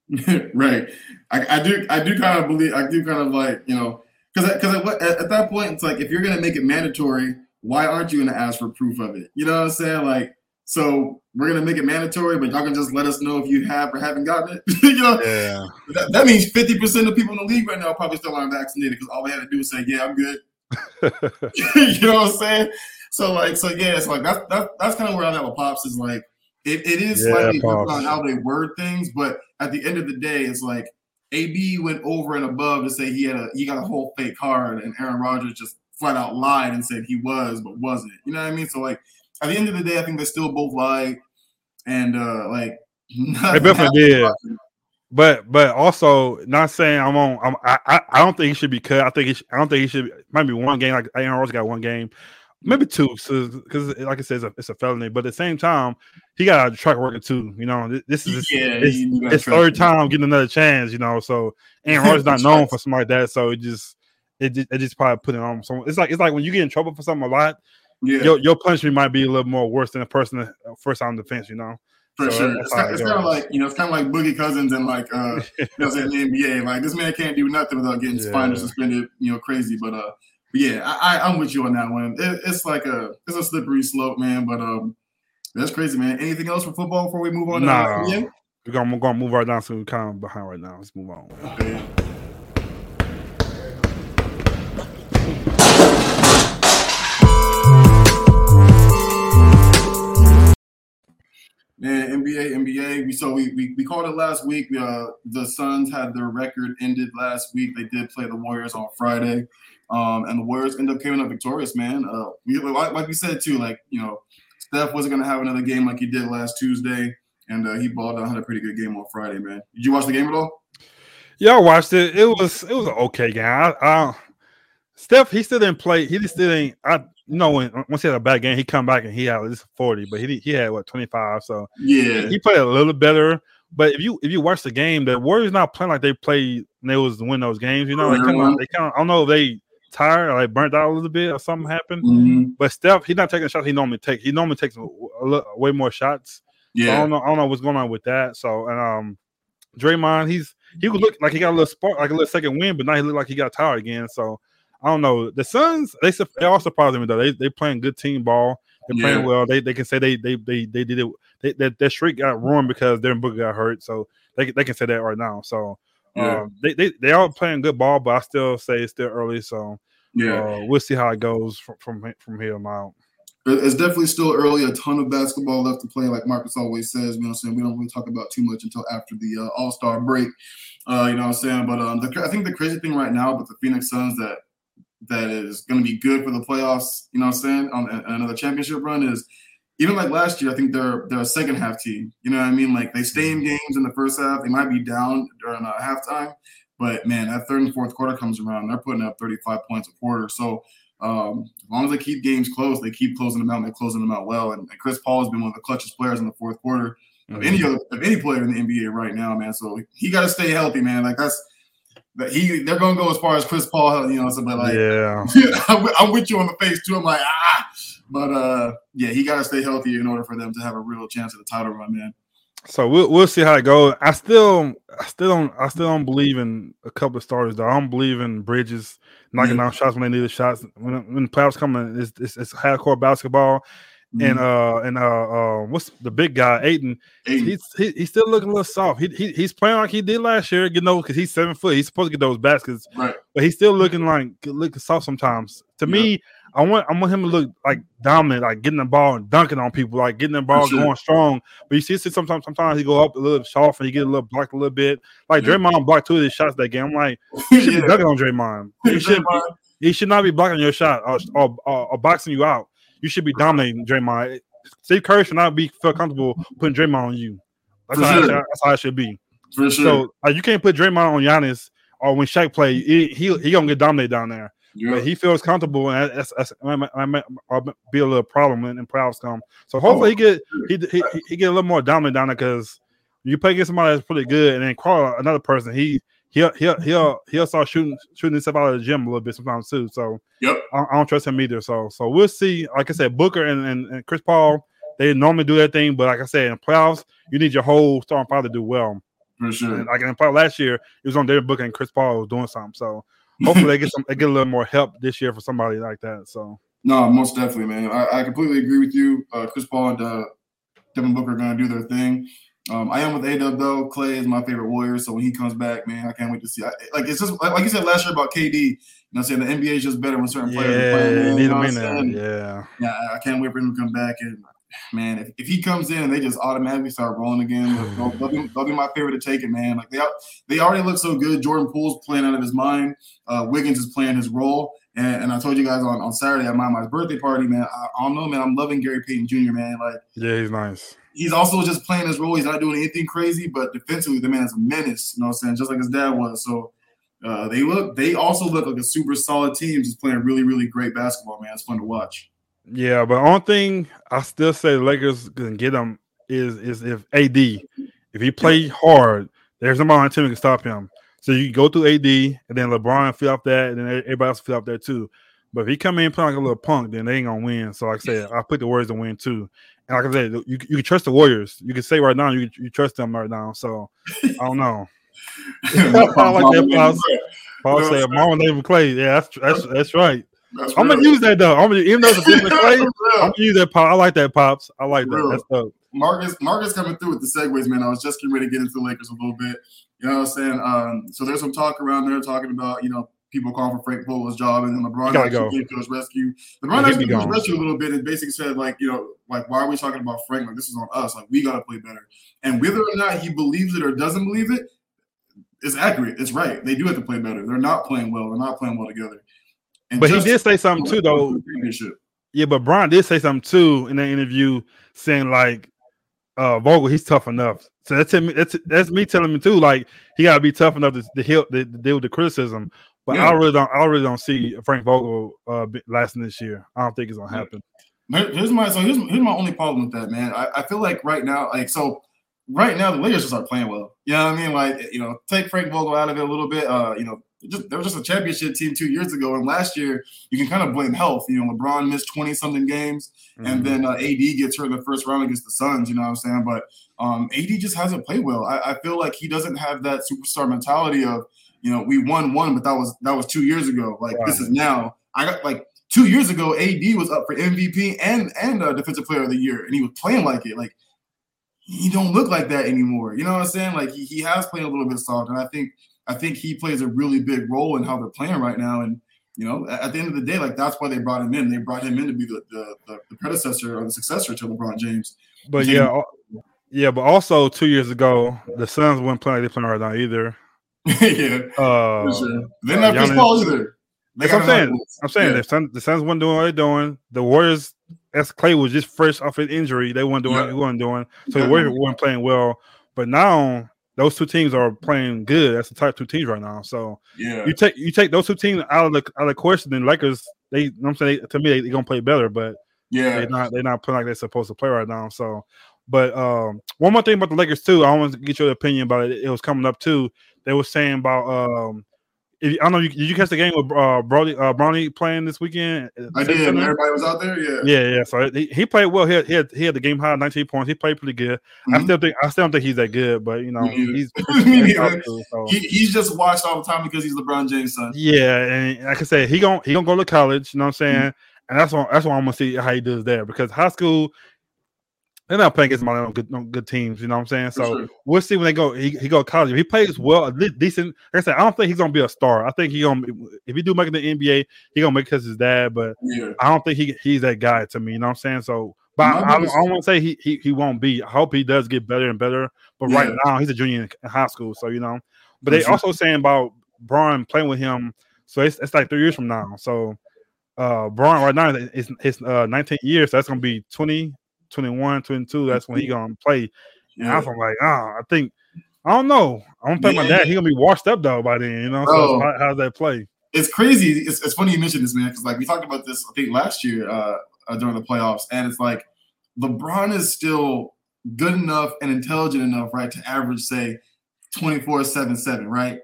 right. I, I do I do kind of believe I do kind of like you know because because at, at, at that point it's like if you're gonna make it mandatory, why aren't you gonna ask for proof of it? You know what I'm saying? Like so we're gonna make it mandatory, but y'all can just let us know if you have or haven't gotten it. you know, Yeah. that, that means fifty percent of people in the league right now probably still aren't vaccinated because all they had to do was say, "Yeah, I'm good." you know what I'm saying? So like, so yeah, it's like that's that's that's kind of where I'm at with pops is like it, it is Yeah, slightly different on how they word things, but at the end of the day, it's like AB went over and above to say he had a he got a whole fake card, and Aaron Rodgers just flat out lied and said he was but wasn't. You know what I mean? So like at the end of the day, I think they still both lied, and uh like They definitely did. But but also not saying I'm on. I'm, I I I don't think he should be cut. I think he should, I don't think he should. Might be one game. Like Aaron Rodgers got one game, maybe two. Because like I said, it's a, it's a felony. But at the same time, he got a track record too. You know, this is Yeah, it's, he- he got it's track third time getting another chance. You know, so Aaron Rodgers not known right. for something like that. So it just it just, it just probably put it on someone. It's like it's like when you get in trouble for something a lot, Yeah, your your punishment might be a little more worse than a person that- first time defense. You know. for so sure. It's, kind, it's kind of like you know, it's kind of like Boogie Cousins and like uh, you know, what the NBA. Like this man can't do nothing without getting fined or suspended. You know, crazy. But uh, yeah, I, I I'm with you on that one. It, it's like a it's a slippery slope, man. But um, that's crazy, man. Anything else for football before we move on? to Nah. NBA? We're gonna, we're gonna move right down so we're kind of behind right now. Let's move on. Okay. Man, NBA, NBA. We so we, we we called it last week. Uh, the Suns had their record ended last week. They did play the Warriors on Friday, um, and the Warriors end up coming up victorious. Man, uh, we like, like we said too. Like you know, Steph wasn't gonna have another game like he did last Tuesday, and uh, he balled out, had a pretty good game on Friday. Man, did you watch the game at all? Yeah, I watched it. It was it was an okay game. I, I Steph, he still didn't play. He just still ain't. I you know when once he had a bad game, he come back and he had at least forty, but he he had what twenty five. So Yeah, he played a little better. But if you if you watch the game, the Warriors not playing like they played they was to win those games. You know, they kind of they kind of I don't know if they tired or like burnt out a little bit or something happened. Mhm. But Steph, he's not taking shots he normally take. He normally takes a, a, way more shots. So I yeah, don't know. I don't know what's going on with that. So and um, Draymond, he's he would look like he got a little spark, like a little second wind, but now he look like he got tired again. So I don't know. The Suns, they they all surprised me though. They they playing good team ball. They're playing well. They they can say they they they they did it. They, that their streak got ruined because Devin Booker got hurt. So they they can say that right now. So. Yeah. Um, they, they they all playing good ball, but I still say it's still early. So yeah. uh, we'll see how it goes from from, from here on out. It's definitely still early. A ton of basketball left to play, like Marcus always says. You know what I'm saying? We don't really talk about too much until after the uh, All Star break. Uh, you know what I'm saying? But um, the, I think the crazy thing right now with the Phoenix Suns that that is going to be good for the playoffs. You know what I'm saying? On another championship run is even like last year. I think they're they're a second half team. You know what I mean? Like they stay in games in the first half. They might be down during uh, halftime, but man, that third and fourth quarter comes around. They're putting up 35 points a quarter. So um, as long as they keep games close, they keep closing them out. and They're closing them out well. And, and Chris Paul has been one of the clutchest players in the fourth quarter of any other of any player in the NBA right now, man. So he got to stay healthy, man. Like that's that he they're gonna go as far as Chris Paul, you know. So, but like, yeah, I'm with you on the face too. I'm like ah, but uh, yeah, he got to stay healthy in order for them to have a real chance at the title run, man. So we'll we'll see how it goes. I still I still don't I still don't believe in a couple of starters though. I don't believe in Bridges knocking Yeah. down shots when they need the shots. When when the playoffs come, in, it's it's, it's hardcore basketball. And uh and uh, uh what's the big guy Ayton? Ayton. He's he, he's still looking a little soft. He, he he's playing like he did last year. You know, because he's seven foot. He's supposed to get those baskets, right, but he's still looking like looking soft sometimes. To me, I want I want him to look like dominant, like getting the ball and dunking on people, like getting the ball sure. going strong. But you see, see sometimes sometimes he go up a little soft and he get a little blocked a little bit. Like Yeah. Draymond blocked two of his shots that game. I'm like, you should be yeah. dunking on Draymond. He should be, he should not be blocking your shot or, or, or, or boxing you out. You should be dominating Draymond. Steve Curry should not be feel comfortable putting Draymond on you. That's, how, it sure. should- that's how it should be. for sure. So like, you can't put Draymond on Giannis or when Shaq play, he he, he gonna get dominated down there. Yeah. But he feels comfortable, and that's, that's, that might, that might- might be a little problem when, when playoffs come. So hopefully he oh, get he, he he get a little more dominant down there because You play against somebody that's pretty good, and then call another person. He he'll he'll he'll he'll start shooting shooting himself out of the gym a little bit sometimes too. So Yep. I, I don't trust him either. So so we'll see. Like I said, Booker and, and, and Chris Paul, they normally do their thing, but like I said, in playoffs, you need your whole starting five to do well. For sure. And like in the playoff last year, it was on their Booker and Chris Paul was doing something. So hopefully they get some they get a little more help this year for somebody like that. So No, most definitely, man. I, I completely agree with you. Uh, Chris Paul and uh, Devin Booker are going to do their thing. Um, I am with A Dub though. Clay is my favorite Warrior, so when he comes back, man, I can't wait to see. I, like it's just like, like you said last year about KD. You know, what I'm saying the NBA is just better when certain players are yeah, playing. man, need you know him what in I'm there. saying? Yeah. Yeah, I- I can't wait for him to come back. And man, if, if he comes in and they just automatically start rolling again, they'll, they'll be, they'll be my favorite to take it, man. Like they they already look so good. Jordan Poole's playing out of his mind. Uh, Wiggins is playing his role. And, and I told you guys on, on Saturday at my, my birthday party, man. I, I don't know, man. I'm loving Gary Payton Jr., man. Like Yeah, he's nice. he's also just playing his role. He's not doing anything crazy, but defensively, the man is a menace. You know what I'm saying? Just like his dad was. So uh, they look. They also look like a super solid team, just playing really, really great basketball, man. It's fun to watch. Yeah, but only thing I still say the Lakers can get him is is if AD, if he play hard, there's nobody on the team that can stop him. So you go through AD, and then LeBron fill off that, and then everybody else fill off that too. But if he come in playing like a little punk, then they ain't gonna win. So like I said, I put the Warriors to win too. And like I said, you, you can trust the Warriors. You can say right now you you trust them right now. So I don't know. I like that. Paul No, said, "Mama named Clay." Yeah, that's that's that's right. That's I'm gonna use that though. I'm gonna even though it's a different. Real. I'm gonna use that pop. I like that pops. I like that. Real. That's dope. Marcus, Marcus coming through with the segues, man. I was just getting ready to get into the Lakers a little bit. You know what I'm saying? Um, so there's some talk around there talking about, you know, people calling for Frank Vogel's job and then LeBron gotta actually go. came to his rescue. Yeah, LeBron he actually came to his rescue a little bit and basically said, like, you know, like, why are we talking about Frank? Like, this is on us. Like, we got to play better. And whether or not he believes it or doesn't believe it, it's accurate. It's right. They do have to play better. They're not playing well. They're not playing well together. And But he did say something too, though. Yeah, but Brian did say something too in that interview, saying like, uh, Vogel, he's tough enough. So that's him. That's that's me telling me too. Like he got to be tough enough to, to, heal, to, to deal with the criticism. But Yeah. I really don't. I really don't see Frank Vogel uh, lasting this year. I don't think it's gonna happen. Here's my so here's, here's my only problem with that, man. I, I feel like right now, like so right now the Lakers just aren't playing well. You know what I mean? Like, you know, take Frank Vogel out of it a little bit. Uh, you know, just they were just a championship team two years ago, and last year you can kind of blame health. You know, LeBron missed 20 something games, Mhm. and then uh, AD gets hurt in the first round against the Suns, you know what I'm saying? But um AD just hasn't played well. I, I feel like he doesn't have that superstar mentality of, you know, we won one, but that was that was two years ago. Like this is now. I got like two years ago, AD was up for MVP and and uh, Defensive Player of the Year, and he was playing like it. Like he don't look like that anymore. You know what I'm saying? Like he, he has played a little bit soft, and I think I think he plays a really big role in how they're playing right now. And you know, at, the end of the day, like that's why they brought him in. They brought him in to be the the, the, predecessor or the successor to LeBron James. But yeah, al- yeah. But also two years ago, the Suns weren't playing like they're playing right now either. yeah, Uh, sure. They didn't have Chris Paul either. They That's what I'm saying. I'm saying Yeah. the Suns, the Suns weren't doing what they're doing. The Warriors, as Clay was just fresh off an injury, they weren't doing Yeah. what they weren't doing. So Yeah. the Warriors weren't playing well. But now those two teams are playing good. That's the type two teams right now. So Yeah, you take you take those two teams out of the out of the question, then Lakers, they you know what I'm saying to me they, they gonna play better, but yeah. they're not they're not playing like they're supposed to play right now. So but um one more thing about the Lakers too, I want to get your opinion about it. It was coming up too. They were saying about um if, I don't know. You, did you catch the game with uh, Brody uh, Bronny playing this weekend? I did. Everybody was out there. Yeah, Yeah, yeah. So he, he played well. He had, he had he had the game high, 19 points. He played pretty good. I Mhm. still think I still don't think he's that good, but you know he's, he's neither. so. He, he's just watched all the time because he's LeBron James' son. yeah. And like I said, he gon' he gonna go to college. You know what I'm saying? Mm-hmm. And that's why that's why I'm gonna see how he does there because high school. They're not playing against my on good, on good teams, you know what I'm saying? So sure. we'll see when they go. He, he go to college. If he plays well, decent. Like I said, I don't think he's gonna be a star. I think he gonna if he do make it the NBA, he gonna make it because his dad. But Yeah, I don't think he he's that guy to me. You know what I'm saying? So, but I, My I, don't- I don't want to say he, he he won't be. I hope he does get better and better. But right now, he's a junior in high school, so you know. But they also saying about Bron playing with him. So it's, it's like three years from now. So uh Bron right now is his uh 19 years. So that's gonna be 20, 21, 22. That's when he gonna play. And I yeah. was like, ah, I think I don't know. I don't think my Yeah. dad he gonna be washed up though by then. You know. So how, how's that play? It's crazy. It's, it's funny you mentioned this, man, because like we talked about this, I think last year uh, uh, during the playoffs, and it's like LeBron is still good enough and intelligent enough, right, to average say 24 7 7, right?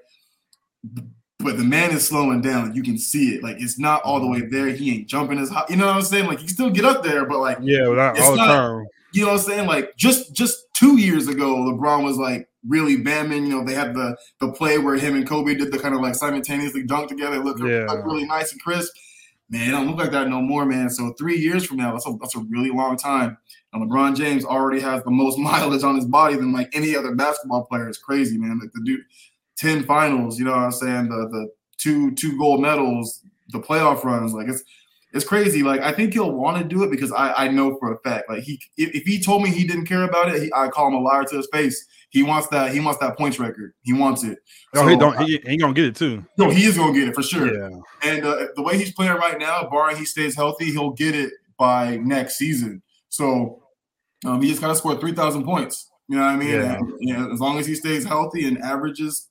But the man is slowing down. You can see it. Like it's not all the way there. He ain't jumping as high. You know what I'm saying? Like he can still get up there, but like Yeah, without It's all the not- time. you know what I'm saying? Like just just two years ago, LeBron was like really bamming. You know, they had the the play where him and Kobe did the kind of like simultaneously dunk together, look, Yeah. look really nice and crisp. Man, it don't look like that no more, man. So three years from now, that's a that's a really long time. And LeBron James already has the most mileage on his body than like any other basketball player. It's crazy, man. Like the dude, ten finals. You know what I'm saying? The the two two gold medals, the playoff runs. Like it's it's crazy. Like I think he'll want to do it because I I know for a fact. Like he if, if he told me he didn't care about it, he, I call him a liar to his face. He wants that. He wants that points record. He wants it. Oh, he don't. He, ain't gonna get it too. No, he is gonna get it for sure. Yeah. And uh, the way he's playing right now, barring he stays healthy, he'll get it by next season. So um, he just got to score three thousand points. You know what I mean? Yeah. And, you know, as long as he stays healthy and averages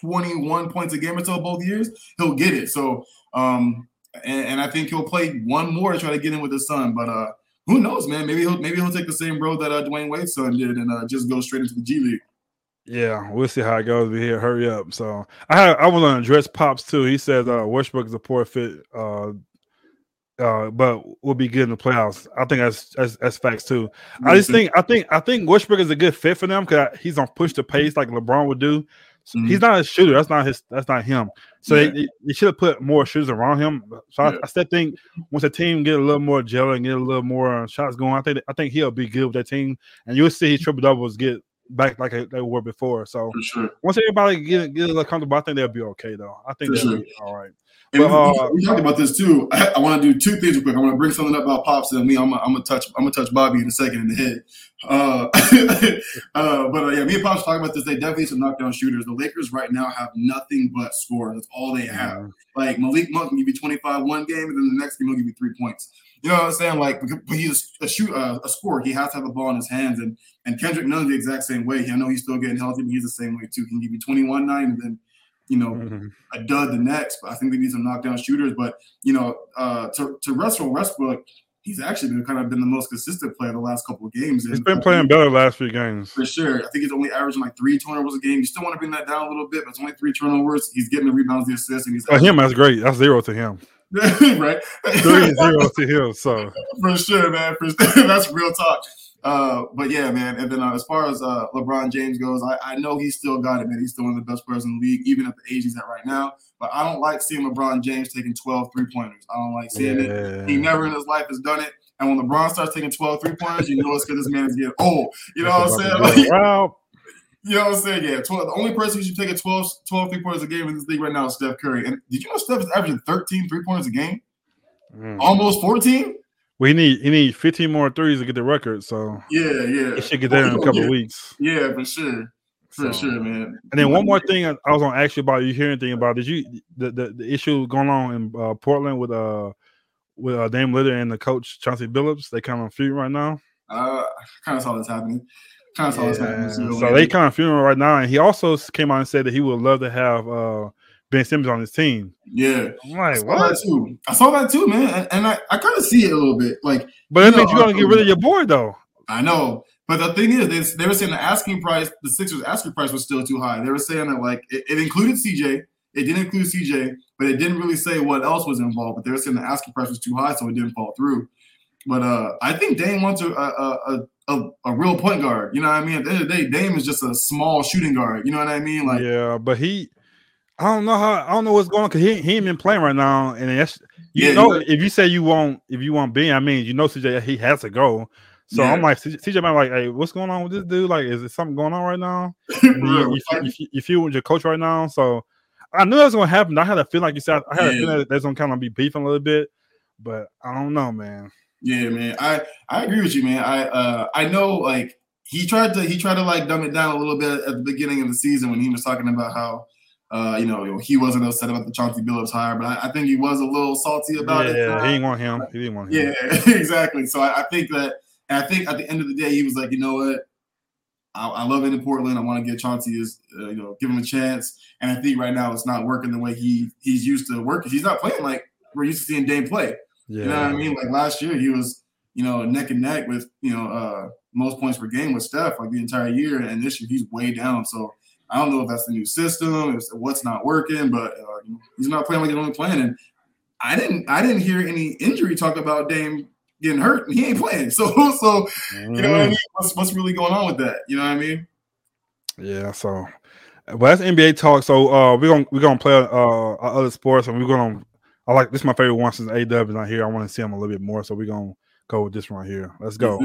twenty one points a game or so both years, he'll get it. So um, and, and I think he'll play one more to try to get in with his son. But uh, who knows, man? Maybe he'll maybe he'll take the same road that uh, Dwyane Wade's son did and uh, just go straight into the G League. Yeah, we'll see how it goes. We here, hurry up. So I had I was on address pops too. He says uh, Westbrook is a poor fit, uh, uh, but will be good in the playoffs. I think that's that's, that's facts too. I just think I think I think Westbrook is a good fit for them because he's on push the pace like LeBron would do. Mhm. He's not a shooter. That's not his. That's not him. So Yeah. they, they should have put more shooters around him. So Yeah. I, I still think once the team get a little more gel and get a little more shots going, I think I think he'll be good with that team, and you'll see his triple doubles get back like they were before. So sure. once everybody get get a little comfortable, I think they'll be okay though. I think For they'll sure. be all right. And But, we, uh, we talked about this too. I, I want to do two things real quick. I want to bring something up about pops and me. I'm gonna I'm touch I'm gonna touch Bobby in a second in the head. Uh, uh, but uh, yeah, me and pops talking about this. They definitely some knockdown shooters. The Lakers right now have nothing but score. That's all they have. Like Malik Monk can give you 25 one game, and then the next game he'll give you three points. You know what I'm saying? Like, but he's a shoot uh, a scorer. He has to have the ball in his hands, and and Kendrick Nunn's the exact same way. I know he's still getting healthy, but he's the same way too. He can give you 21 nine, and then you know Mhm. a dud the next. But I think they need some knockdown shooters. But you know, uh, to to Russell Westbrook, he's actually been kind of been the most consistent player the last couple of games. He's And been playing think- better the last few games. for sure. I think he's only averaging like three turnovers a game. You still want to bring that down a little bit, but it's only three turnovers. He's getting the rebounds, the assists, and he's For him, that's great. That's zero to him. right. Three is to him. So for sure, man. For that's real talk. Uh, but yeah, man. And then uh, as far as uh, LeBron James goes, I, I know he's still got it, man. He's still one of the best players in the league, even at the age he's at right now. But I don't like seeing LeBron James taking 12 three pointers. I don't like seeing it. He never in his life has done it. And when LeBron starts taking 12 three pointers, you know it's because this man is getting old. You know what I'm saying? Like, Wow. you know what I'm saying? Yeah. 12, the only person who should take a 12, 12 three pointers a game in this league right now is Steph Curry. And did you know Steph is averaging 13 three pointers a game? Mm. Almost 14? We need he need 15 more threes to get the record. So Yeah, yeah. he should get there in a couple yeah. weeks. Yeah, for sure. For So- sure, man. And then one more thing I, I was gonna ask you about. You hear anything about? Did you the the, the issue going on in uh, Portland with uh with uh, Dame Lillard and the coach Chauncey Billups? They kind of feuding right now. Uh, kind of saw this happening. Kind of saw this happening. Yeah. too. So they kind of feuding right now. And he also came out and said that he would love to have uh Ben Simmons on his team. yeah. I'm I saw what? that too. I saw that too, man. And, and I, I kind of see it a little bit. Like, But that You means know, you're gonna get rid of your board, though. I know. But the thing is, they, they were saying the asking price, the Sixers asking price was still too high. They were saying that like it, it included CJ, it didn't include CJ, but it didn't really say what else was involved. But they were saying the asking price was too high, so it didn't fall through. But uh, I think Dame wants a a, a a a real point guard. You know what I mean? At the end of the day, Dame is just a small shooting guard. You know what I mean? Like, yeah, but he, I don't know how I don't know what's going on because he, he ain't been playing right now, and that's you Yeah, know you- if you say you want if you want Ben, I mean you know CJ he has to go. So Yeah. I'm like CJ, might like, hey, what's going on with this dude? Like, is there something going on right now? You, you, you, you feel with your coach right now, so I knew that was gonna happen. I had a feeling like you said, I had a Yeah. feeling that there's gonna kind of be beefing a little bit, but I don't know, man. Yeah, man. I I agree with you, man. I uh I know like he tried to he tried to like dumb it down a little bit at the beginning of the season when he was talking about how uh you know he wasn't upset about the Chauncey Billups hire, but I, I think he was a little salty about it. yeah, he didn't want him. He didn't want him. Yeah, exactly. So I, I think that and I think at the end of the day he was like, you know what, I, I love it in Portland. I want to get Chauncey his uh, you know give him a chance. And I think right now it's not working the way he he's used to working. He's not playing like we're used to seeing Dame play. yeah. You know what I mean? Like last year, he was, you know, neck and neck with, you know, uh, most points per game with Steph like the entire year, and this year he's way down. So I don't know if that's the new system, if what's not working, but uh, he's not playing like he's only playing. And I didn't I didn't hear any injury talk about Dame getting hurt. and He ain't playing. So so you know what I mean? What's what's really going on with that? You know what I mean? Yeah. So, well, that's NBA talk. So uh, we're gonna we're gonna play uh other sports, and we're gonna. I like this. Is my favorite one since A Dub is not here. I want to see him a little bit more, so we're gonna go with this one right here. Let's go.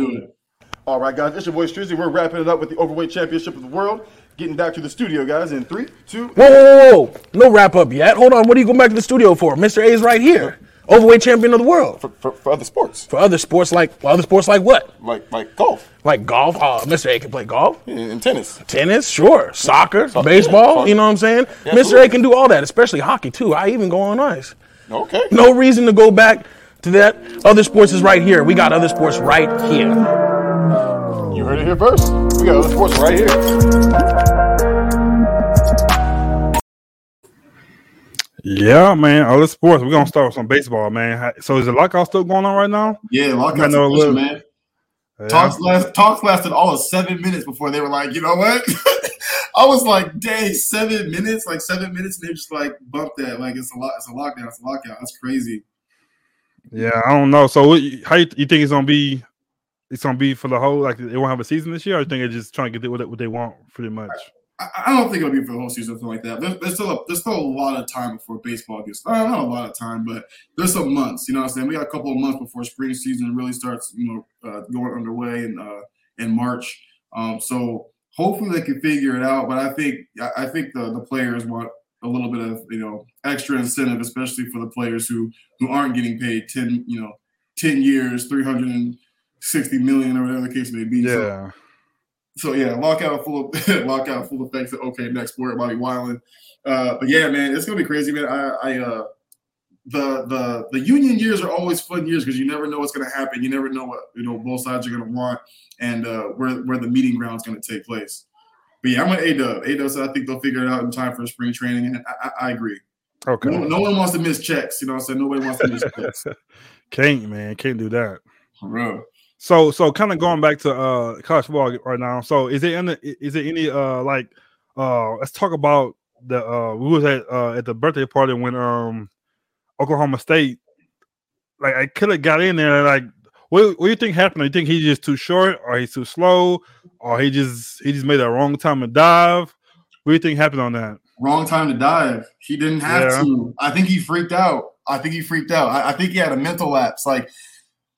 All right, guys, it's your boy Strizzy. We're wrapping it up with the overweight championship of the world. Getting back to the studio, guys, in three, two. Whoa, whoa, whoa, whoa. No wrap up yet. Hold on. What are you going back to the studio for? Mr. A is right here. Overweight champion of the world. For, for, for other sports. For other sports like other sports like what? Like like golf. Like golf. Uh, Mr. A can play golf. And, and tennis. Tennis, sure. Soccer, Soccer, baseball. yeah. You know what I'm saying? Yeah, Mr. A can do all that, especially hockey too. I even go on ice. Okay. No reason to go back to that. Other sports is right here. We got other sports right here. You heard it here first. We got other sports right here. Yeah, man. Other sports. We're gonna start with some baseball, man. So is the lockout still going on right now? Yeah, lockout, lockouts know a little- man. Yeah. Talks last talks lasted all of seven minutes before they were like, you know what? I was like, dang, seven minutes, like seven minutes, and they just like bumped that. Like it's a lot, it's a lockdown, it's a lockout. That's crazy. Yeah, I don't know. So what, how you, you think it's gonna be? It's gonna be for the whole like they won't have a season this year. You think they're just trying to get what, they want pretty much? I, I don't think it'll be for the whole season, something like that. There's, there's still a, there's still a lot of time before baseball gets. Uh, not a lot of time, but there's some months. You know what I'm saying? We got a couple of months before spring season really starts. You know, uh, going underway in uh, in March. Um, so hopefully they can figure it out. But I think I, I think the the players want a little bit of you know extra incentive, especially for the players who who aren't getting paid ten you know ten years, three hundred and sixty million or whatever the case may be. So, Yeah, so yeah, lockout full of lockout full effects. Okay, next sport, Bobby Wyland. Uh, but yeah, man, it's gonna be crazy, man. I, I uh, the the the union years are always fun years because you never know what's gonna happen. You never know what you know both sides are gonna want and uh, where where the meeting ground's gonna take place. But yeah, I'm an A Dub. A Dub said I think they'll figure it out in time for spring training, and I, I, I agree. okay. No, no one wants to miss checks. You know what I'm saying? Nobody wants to miss checks. Can't man, can't do that. For real. So so kind of going back to uh college football right now. So is it any is it any uh like uh let's talk about the uh we was at uh at the birthday party when um Oklahoma State like I could have got in there like what what do you think happened? You think he's just too short or he's too slow or he just he just made a wrong time to dive? What do you think happened on that? wrong time to dive. He didn't have Yeah. to. I think he freaked out. I think he freaked out. I, I think he had a mental lapse. Like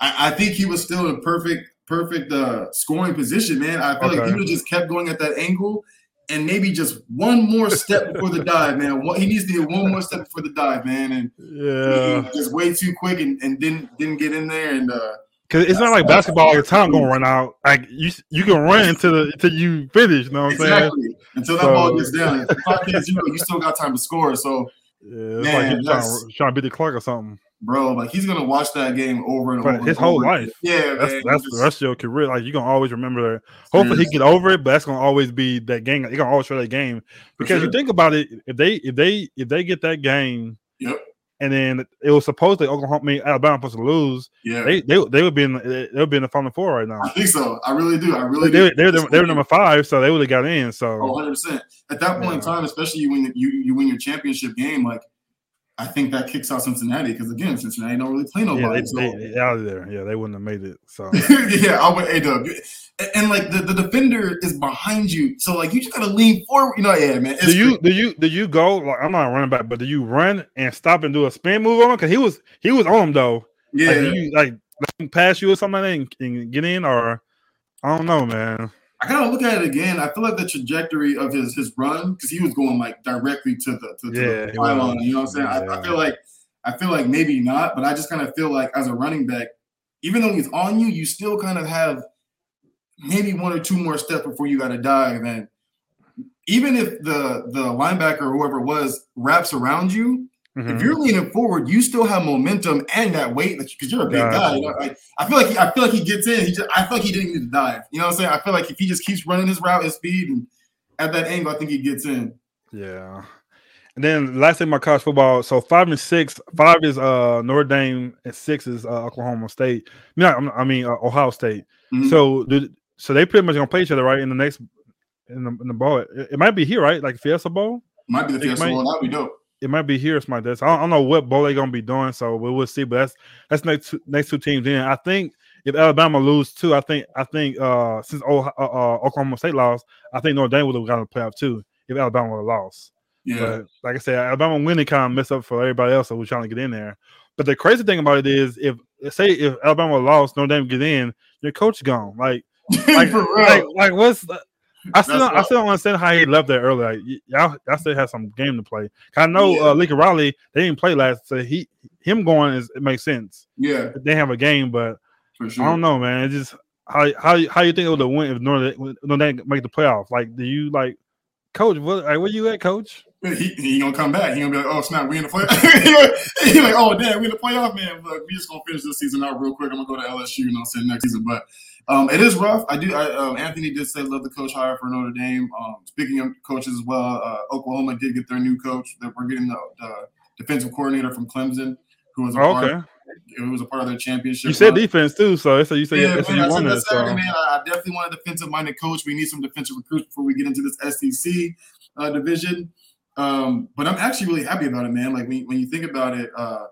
I, I think he was still in perfect, perfect uh scoring position, man. I feel like he would just kept going at that angle and maybe just one more step before the dive, man. What he needs to get one more step before the dive, man. And Yeah. he just way too quick and, and didn't didn't get in there and uh Cause it's not like basketball. Your time gonna run out. Like you, you can run until the until you finish. You know what I'm saying? exactly until that So- ball gets down. If the clock hits zero, you still got time to score. So Yeah, it's Man, like trying, trying to beat the clock or something. Bro, like he's gonna watch that game over and over. his and whole over. life. Yeah, That's man, that's just- the rest of your career. Like you're gonna always remember that. Hopefully he get over it, but that's gonna always be that game. They gonna always show that game because sure. you think about it. If they if they if they get that game, Yep. and then it was supposed supposedly Oklahoma, I mean, Alabama supposed to lose. Yeah, They they they would be in they would be in the final four right now. I think so. I really do. I really They do. they they, they were number five, so they would have got in. So Oh, 100%. At that point in time, especially when you you win your championship game, like I think that kicks out Cincinnati because again, Cincinnati don't really play yeah, nobody. they, so they, they out of there. Yeah, they wouldn't have made it. So yeah, I would A Dub. And, like the, the defender is behind you, so like you just gotta lean forward. You know, yeah, man. It's do you crazy. do you do you go like I'm not running back, but do you run and stop and do a spin move on him? Because he was he was on him though. Yeah, Like, you like pass you or something and, and get in, or I don't know, man. I kind of look at it again. I feel like the trajectory of his his run because he was going like directly to the to, to Yeah, the he pylon. You know what I'm saying? I, I feel like I feel like maybe not, but I just kind of feel like as a running back, even though he's on you, you still kind of have maybe one or two more steps before you got to dive. And even if the the linebacker or whoever it was wraps around you, Mhm. if you're leaning forward, you still have momentum and that weight because you're a big Gotcha. guy. You know, like, I feel like he, I feel like he gets in. He just I feel like he didn't need to dive. You know what I'm saying? I feel like if he just keeps running his route and speed and at that angle, I think he gets in. Yeah. And then last thing, my college football. So five and six. Five is uh Notre Dame, and six is uh, Oklahoma State. No, I mean uh, Ohio State. Mhm. So, do, so they pretty much gonna play each other right in the next in the, in the bowl. It, it might be here, right? Like Fiesta Bowl. Might be the Fiesta Bowl. That'd be dope. It might be here. It's my desk. I don't, I don't know what bowl they're gonna be doing, so we will see. But that's that's next two, next two teams in. I think if Alabama lose too, I think I think uh since oh, uh, uh, Oklahoma State lost, I think Notre Dame would have gotten a playoff too if Alabama would have lost. Yeah. But like I said, Alabama winning kind of messed up for everybody else that was trying to get in there. But the crazy thing about it is, if say if Alabama lost, Notre Dame get in, your coach gone. Like, like, like, like what's I still don't, I still don't understand how he left there early. Like, y- y'all, y'all still have some game to play. I know Yeah. uh, Lincoln Riley they didn't play last, so he him going is it makes sense. yeah, They have a game, but sure. I don't know, man. It just how how how you think it would have went if Notre Dame, make the playoff? Like, do you like, coach? What like, where you at, coach? He, he gonna come back. He gonna be like, oh snap, we in the playoff. he like, oh damn, we in the playoff, man. But we just gonna finish this season out real quick. I'm gonna go to LSU, you know, say next season. But um, it is rough. I do. I, um, Anthony did say love the coach hire for Notre Dame. Um, speaking of coaches as well, uh, Oklahoma did get their new coach. That we're getting the, the defensive coordinator from Clemson, who was a Oh, part, okay, who was a part of their championship. you said run. defense too, so so you said Yeah, man, I you said that. Saturday, So. man. I definitely want a defensive-minded coach. We need some defensive recruits before we get into this SEC uh, division. Um, but I'm actually really happy about it, man. Like when, when you think about it, uh,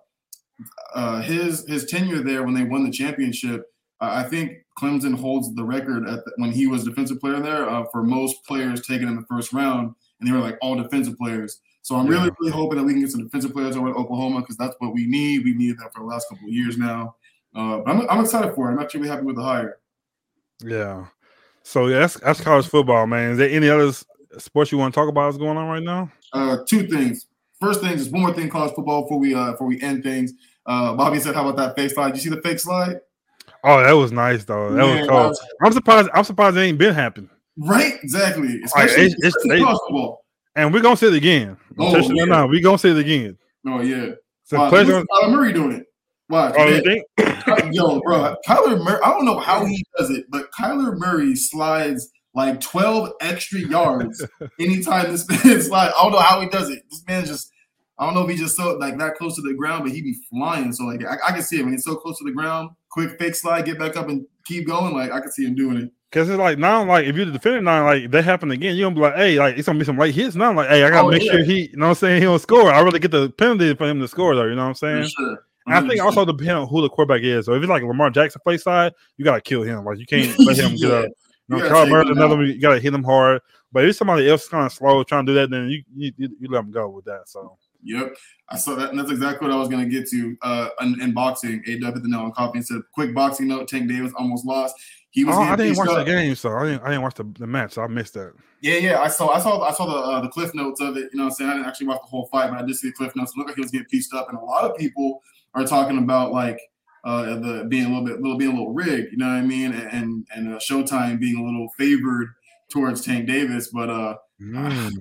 uh, his his tenure there when they won the championship, I think Clemson holds the record at the, when he was defensive player there uh, for most players taken in the first round, and they were like all defensive players. So I'm really, really hoping that we can get some defensive players over at Oklahoma because that's what we need. We needed that for the last couple of years now. Uh, but I'm, I'm excited for it. I'm actually happy with the hire. Yeah. So yeah, that's that's college football, man. Is there any other sports you want to talk about that's going on right now? Uh, two things. First thing, is one more thing, college football before we uh before we end things. Uh, Bobby said, "How about that fake slide? Did you see the fake slide? Oh, that was nice though. That Man, was cool. I'm surprised. I'm surprised it ain't been happening. Right, exactly. Like, Especially, it's- it's- college. And we're gonna see oh, it again. Oh, yeah. now, we're gonna see it again. Oh yeah. It's a pleasure. Kyler Murray doing it. Watch. Oh, you think? Yo, bro, Kyler Murray. I don't know how he does it, but Kyler Murray slides like 12 extra yards anytime this man slides. I don't know how he does it. This man just, I don't know if he just so like that close to the ground, but he be flying. So like I, I can see him when he's so close to the ground. Quick fake slide, get back up and keep going. Like I can see him doing it. Because it's like now, like if you're the defender now, like that happened again, you're gonna be like, hey, like it's gonna be some late hits now. Like, hey, I gotta Oh, make yeah. sure he, you know what I'm saying, he don't score. I really get the penalty for him to score though, you know what I'm saying? sure. I think also depend on who the quarterback is. So if it's like Lamar Jackson play side, you gotta kill him. Like you can't let him get up. You know, gotta Murray, another one, you gotta hit him hard. But if somebody else kind of slow trying to do that, then you you, you, you let him go with that. So Yep, I saw that, and that's exactly what I was gonna get to. Uh, in, in boxing, A W hit the nail on coffee and said, "Quick boxing note: Tank Davis almost lost. He was. oh, I didn't watch the up. game, so I didn't I didn't watch the, the match, so I missed that. Yeah, yeah, I saw, I saw, I saw the uh, the cliff notes of it. You know, what I'm saying I didn't actually watch the whole fight, but I did see the cliff notes. It looked like he was getting pieced up, and a lot of people are talking about like uh, the being a little bit, little being a little rigged. You know what I mean? And and, and uh, Showtime being a little favored towards Tank Davis, but uh, Mm.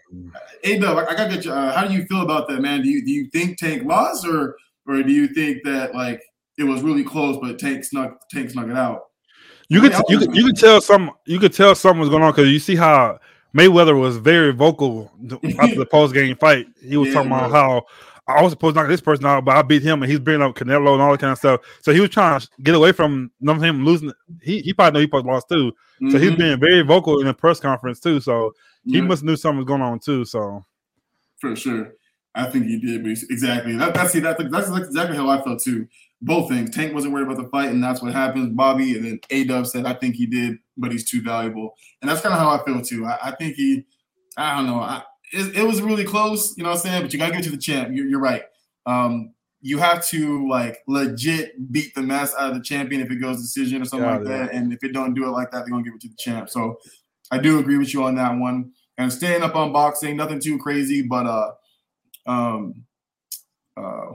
A Dub, I, I gotta get you. Uh, how do you feel about that, man? Do you do you think Tank lost, or or do you think that like it was really close, but Tank snuck Tank snuck it out? You could you could you could tell some you could tell something was going on because you see how Mayweather was very vocal after the post game fight. He was Yeah, talking about how I was supposed to knock this person out, but I beat him, and he's bringing up Canelo and all that kind of stuff. So he was trying to get away from him losing. He he probably knew he probably lost too. So he's Mhm. being very vocal in the press conference too. So he must knew something was going on too. So for sure. I think he did, but exactly. That, that's see, that's that's exactly how I felt too. Both things. Tank wasn't worried about the fight, and that's what happens. Bobby and then A Dub said, "I think he did, but he's too valuable," and that's kind of how I feel too. I, I think he, I don't know, I, it, it was really close, you know what I'm saying? But you gotta give it to the champ. You're, you're right. Um, you have to like legit beat the mess out of the champion if it goes decision or something Yeah, like yeah. that. And if it don't do it like that, they're gonna give it to the champ. So I do agree with you on that one. And staying up on boxing, nothing too crazy, but uh um uh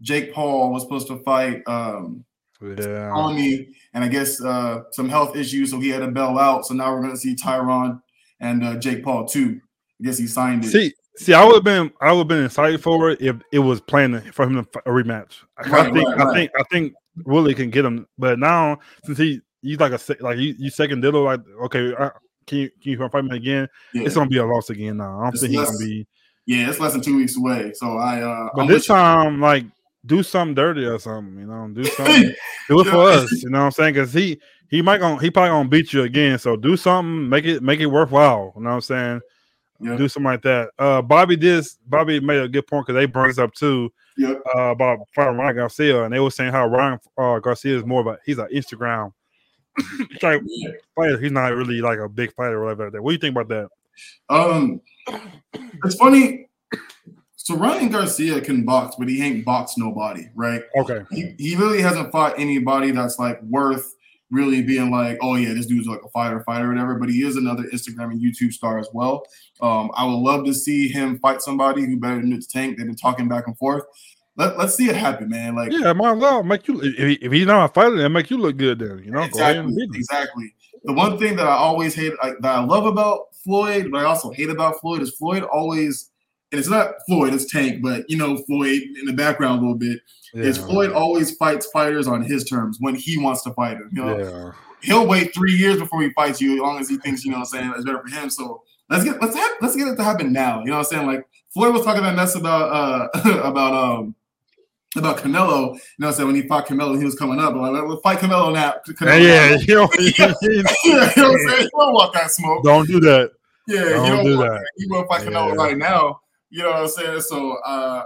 Jake Paul was supposed to fight um yeah, Tommy, and I guess uh some health issues, so he had to bail out. So now we're gonna see Tyron and uh, Jake Paul too. I guess he signed it. see. See, I would have been, I would have been excited for it if it was planned for him to a rematch. I think, right, I think, I think Willie can get him, but now since he he's like a like you, you second diddle, like okay, uh, can you can you fight me again? yeah. It's gonna be a loss again now. I don't It's think he's gonna be. yeah, it's less than two weeks away. So I uh But I'm this with you. time, like do something dirty or something. You know, do something. do it for us. You know what I'm saying? Because he he might gonna he probably gonna beat you again. So do something. Make it make it worthwhile. You know what I'm saying? Yeah. Do something like that. Uh, Bobby did. Bobby made a good point because they brought this up too Yep. uh, about fighting Ryan Garcia, and they were saying how Ryan uh, Garcia is more of a he's an Instagram type fighter. He's not really like a big fighter or whatever. like that. What do you think about that? Um, it's funny. So Ryan Garcia can box, but he ain't boxed nobody, right? Okay. He, he really hasn't fought anybody that's like worth really being like, oh yeah, this dude's like a fighter, fighter, or whatever. But he is another Instagram and YouTube star as well. Um, I would love to see him fight somebody who better than this tank. They've been talking back and forth. Let, let's see it happen, man. Like Yeah, might as well make you if, he- if he's not a fighter, then make you look good. Then you know, go ahead and exactly, exactly. The one thing that I always hate, like, that I love about Floyd, but I also hate about Floyd is Floyd always, and it's not Floyd, it's Tank, but you know Floyd in the background a little bit. Is Floyd always fights fighters on his terms when he wants to fight him? You know, Yeah. he'll wait three years before he fights you, as long as he thinks you know what I'm saying it's better for him. So let's get let's have, let's get it to happen now. You know what I'm saying? Like Floyd was talking that mess about uh about um about Canelo. You know saying? When he fought Canelo, he was coming up. Like, let's fight Canelo now. Canelo Yeah, now. yeah, you know, yeah, you know what I'm saying? You don't want that smoke. don't do that. Yeah, don't you don't do want that. You want to fight Canelo Yeah. right now. You know what I'm saying? So, uh,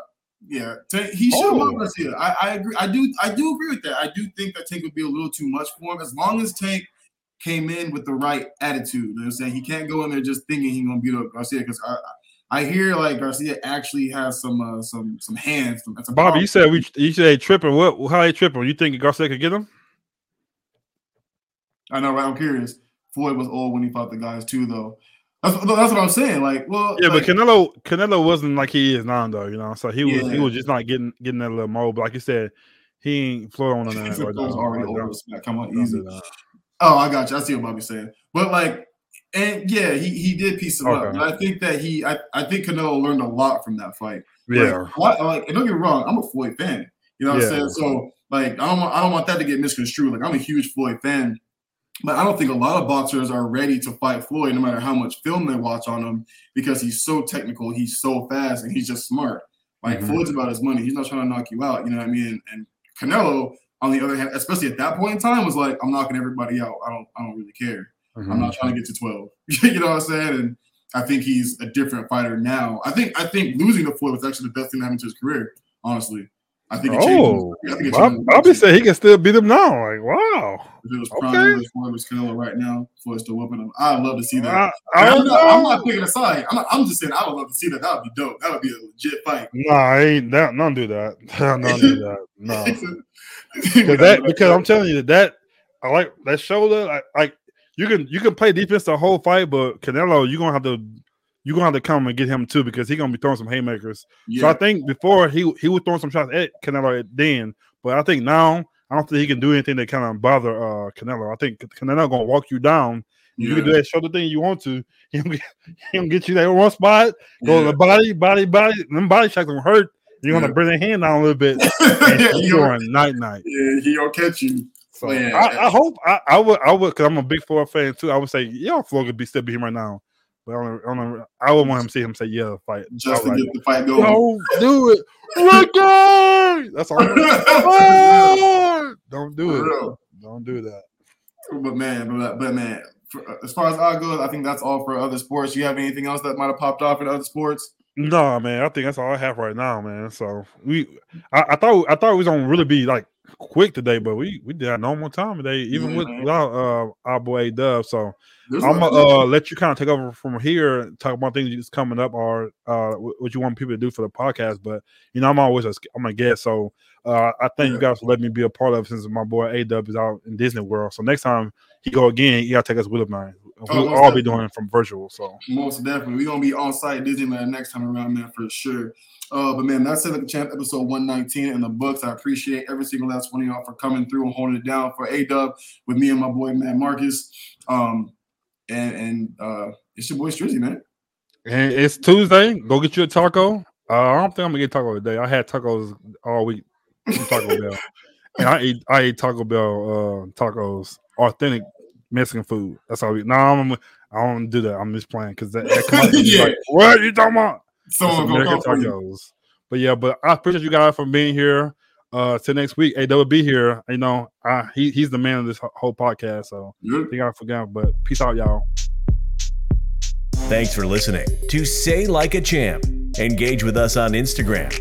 yeah, he should Oh. love Garcia. I, I agree. I do. I do agree with that. I do think that Tank would be a little too much for him. As long as Tank came in with the right attitude, you know what I'm saying? He can't go in there just thinking he's gonna beat up Garcia because I, I hear like Garcia actually has some uh, some some hands. Some, some Bobby, you said we you said tripping. What? How they tripping? You think Garcia could get him? I know, right? I'm curious. Floyd was old when he fought the guys too, though. That's, that's what I'm saying. Like, well, Yeah, like, but Canelo Canelo wasn't like he is now, though. You know, so he was he was just not getting getting that little mold. But like you said, he ain't Floyd on that right already over. Come on, easy. Oh, I got you. I see what Bobby's saying. But like, and yeah, he, he did piece him up. But I think that he, I, I think Canelo learned a lot from that fight. Yeah, Like, like, and don't get me wrong, I'm a Floyd fan. You know what Yeah. I'm saying? So like, I don't want, I don't want that to get misconstrued. Like, I'm a huge Floyd fan. But I don't think a lot of boxers are ready to fight Floyd, no matter how much film they watch on him, because he's so technical, he's so fast, and he's just smart. Like Mhm. Floyd's about his money; he's not trying to knock you out. You know what I mean? And Canelo, on the other hand, especially at that point in time, was like, "I'm knocking everybody out. I don't, I don't really care. I'm Mhm. not trying to get to 12." you know what I'm saying? And I think he's a different fighter now. I think, I think losing to Floyd was actually the best thing that happened to his career. Honestly, I think it changed. Oh, I think it Bob, changed. Bobby said he can still beat him now. Like, wow. If it was Okay. Prime, if Floyd was Canelo right now, Floyd's still whooping him. I'd love to see that. I, I I'm, don't not, I'm not picking a side. I'm, not, I'm just saying I would love to see that. That would be dope. That would be a legit fight. Nah, I ain't that. Don't do that. don't do that. No, because that because I'm telling you that I like that shoulder. Like, like you can you can play defense the whole fight, but Canelo, you're gonna have to you're gonna have to come and get him too because he's gonna be throwing some haymakers. So I think before he he was throwing some shots at Canelo at then, but I think now I don't think he can do anything that kind of bother uh Canelo. I think Canelo gonna walk you down. You yeah, can do that shoulder thing you want to. He gonna get, he gonna get you that one spot, go to the body, body, body. Them body shots gonna hurt. You're gonna Yeah. bring the hand down a little bit. Yeah, you're don't, night night. yeah, he don't catch you. So Yeah. I, I hope I, I would I would because I'm a big Floyd fan too. I would say yeah, Floyd could be still be him right now. But I, don't, I, don't, I would want him to see him say yeah, fight. Just to get the fight going. Don't do it, Ricky. That's all. Oh, don't do it. Don't do that. But man, but, uh, but man, for, uh, as far as I go, I think that's all for other sports. You have anything else that might have popped off in other sports? No, man. I think that's all I have right now, man. So we, I, I thought, I thought we was gonna really be like quick today, but we we did our normal time today, even with man. without uh our boy Dub. So There's I'm gonna uh, let you kind of take over from here, and talk about things that's coming up or uh what you want people to do for the podcast. But you know, I'm always a, I'm a guest, so uh, I thank you guys for letting me be a part of it since my boy A Dub is out in Disney World. So next time he go again, you gotta take us with him, man. We'll most all be doing it from virtual. So Most definitely. We're gonna be on site Disneyland next time around, man, for sure. Uh, but man, that's Civic Champ episode 119 in the books. I appreciate every single last one of y'all for coming through and holding it down for A Dub with me and my boy man Marcus. Um, and and uh it's your boy Strizzy, man. and it's Tuesday. Go get you a taco. Uh, I don't think I'm gonna get taco today. I had tacos all week Taco Bell, and I eat I ate Taco Bell uh, tacos, authentic Mexican food. That's all. We, no, I'm I don't do that. I'm just playing because that, that come out, it's Yeah. like, what you talking about? It's Someone American come for you. tacos. But yeah, but I appreciate you guys for being here. Uh, till next week. Hey, will be here. You know, uh, he he's the man of this whole podcast. So Good. I think I forgot. But peace out, y'all. Thanks for listening to Say Like a Champ. Engage with us on Instagram.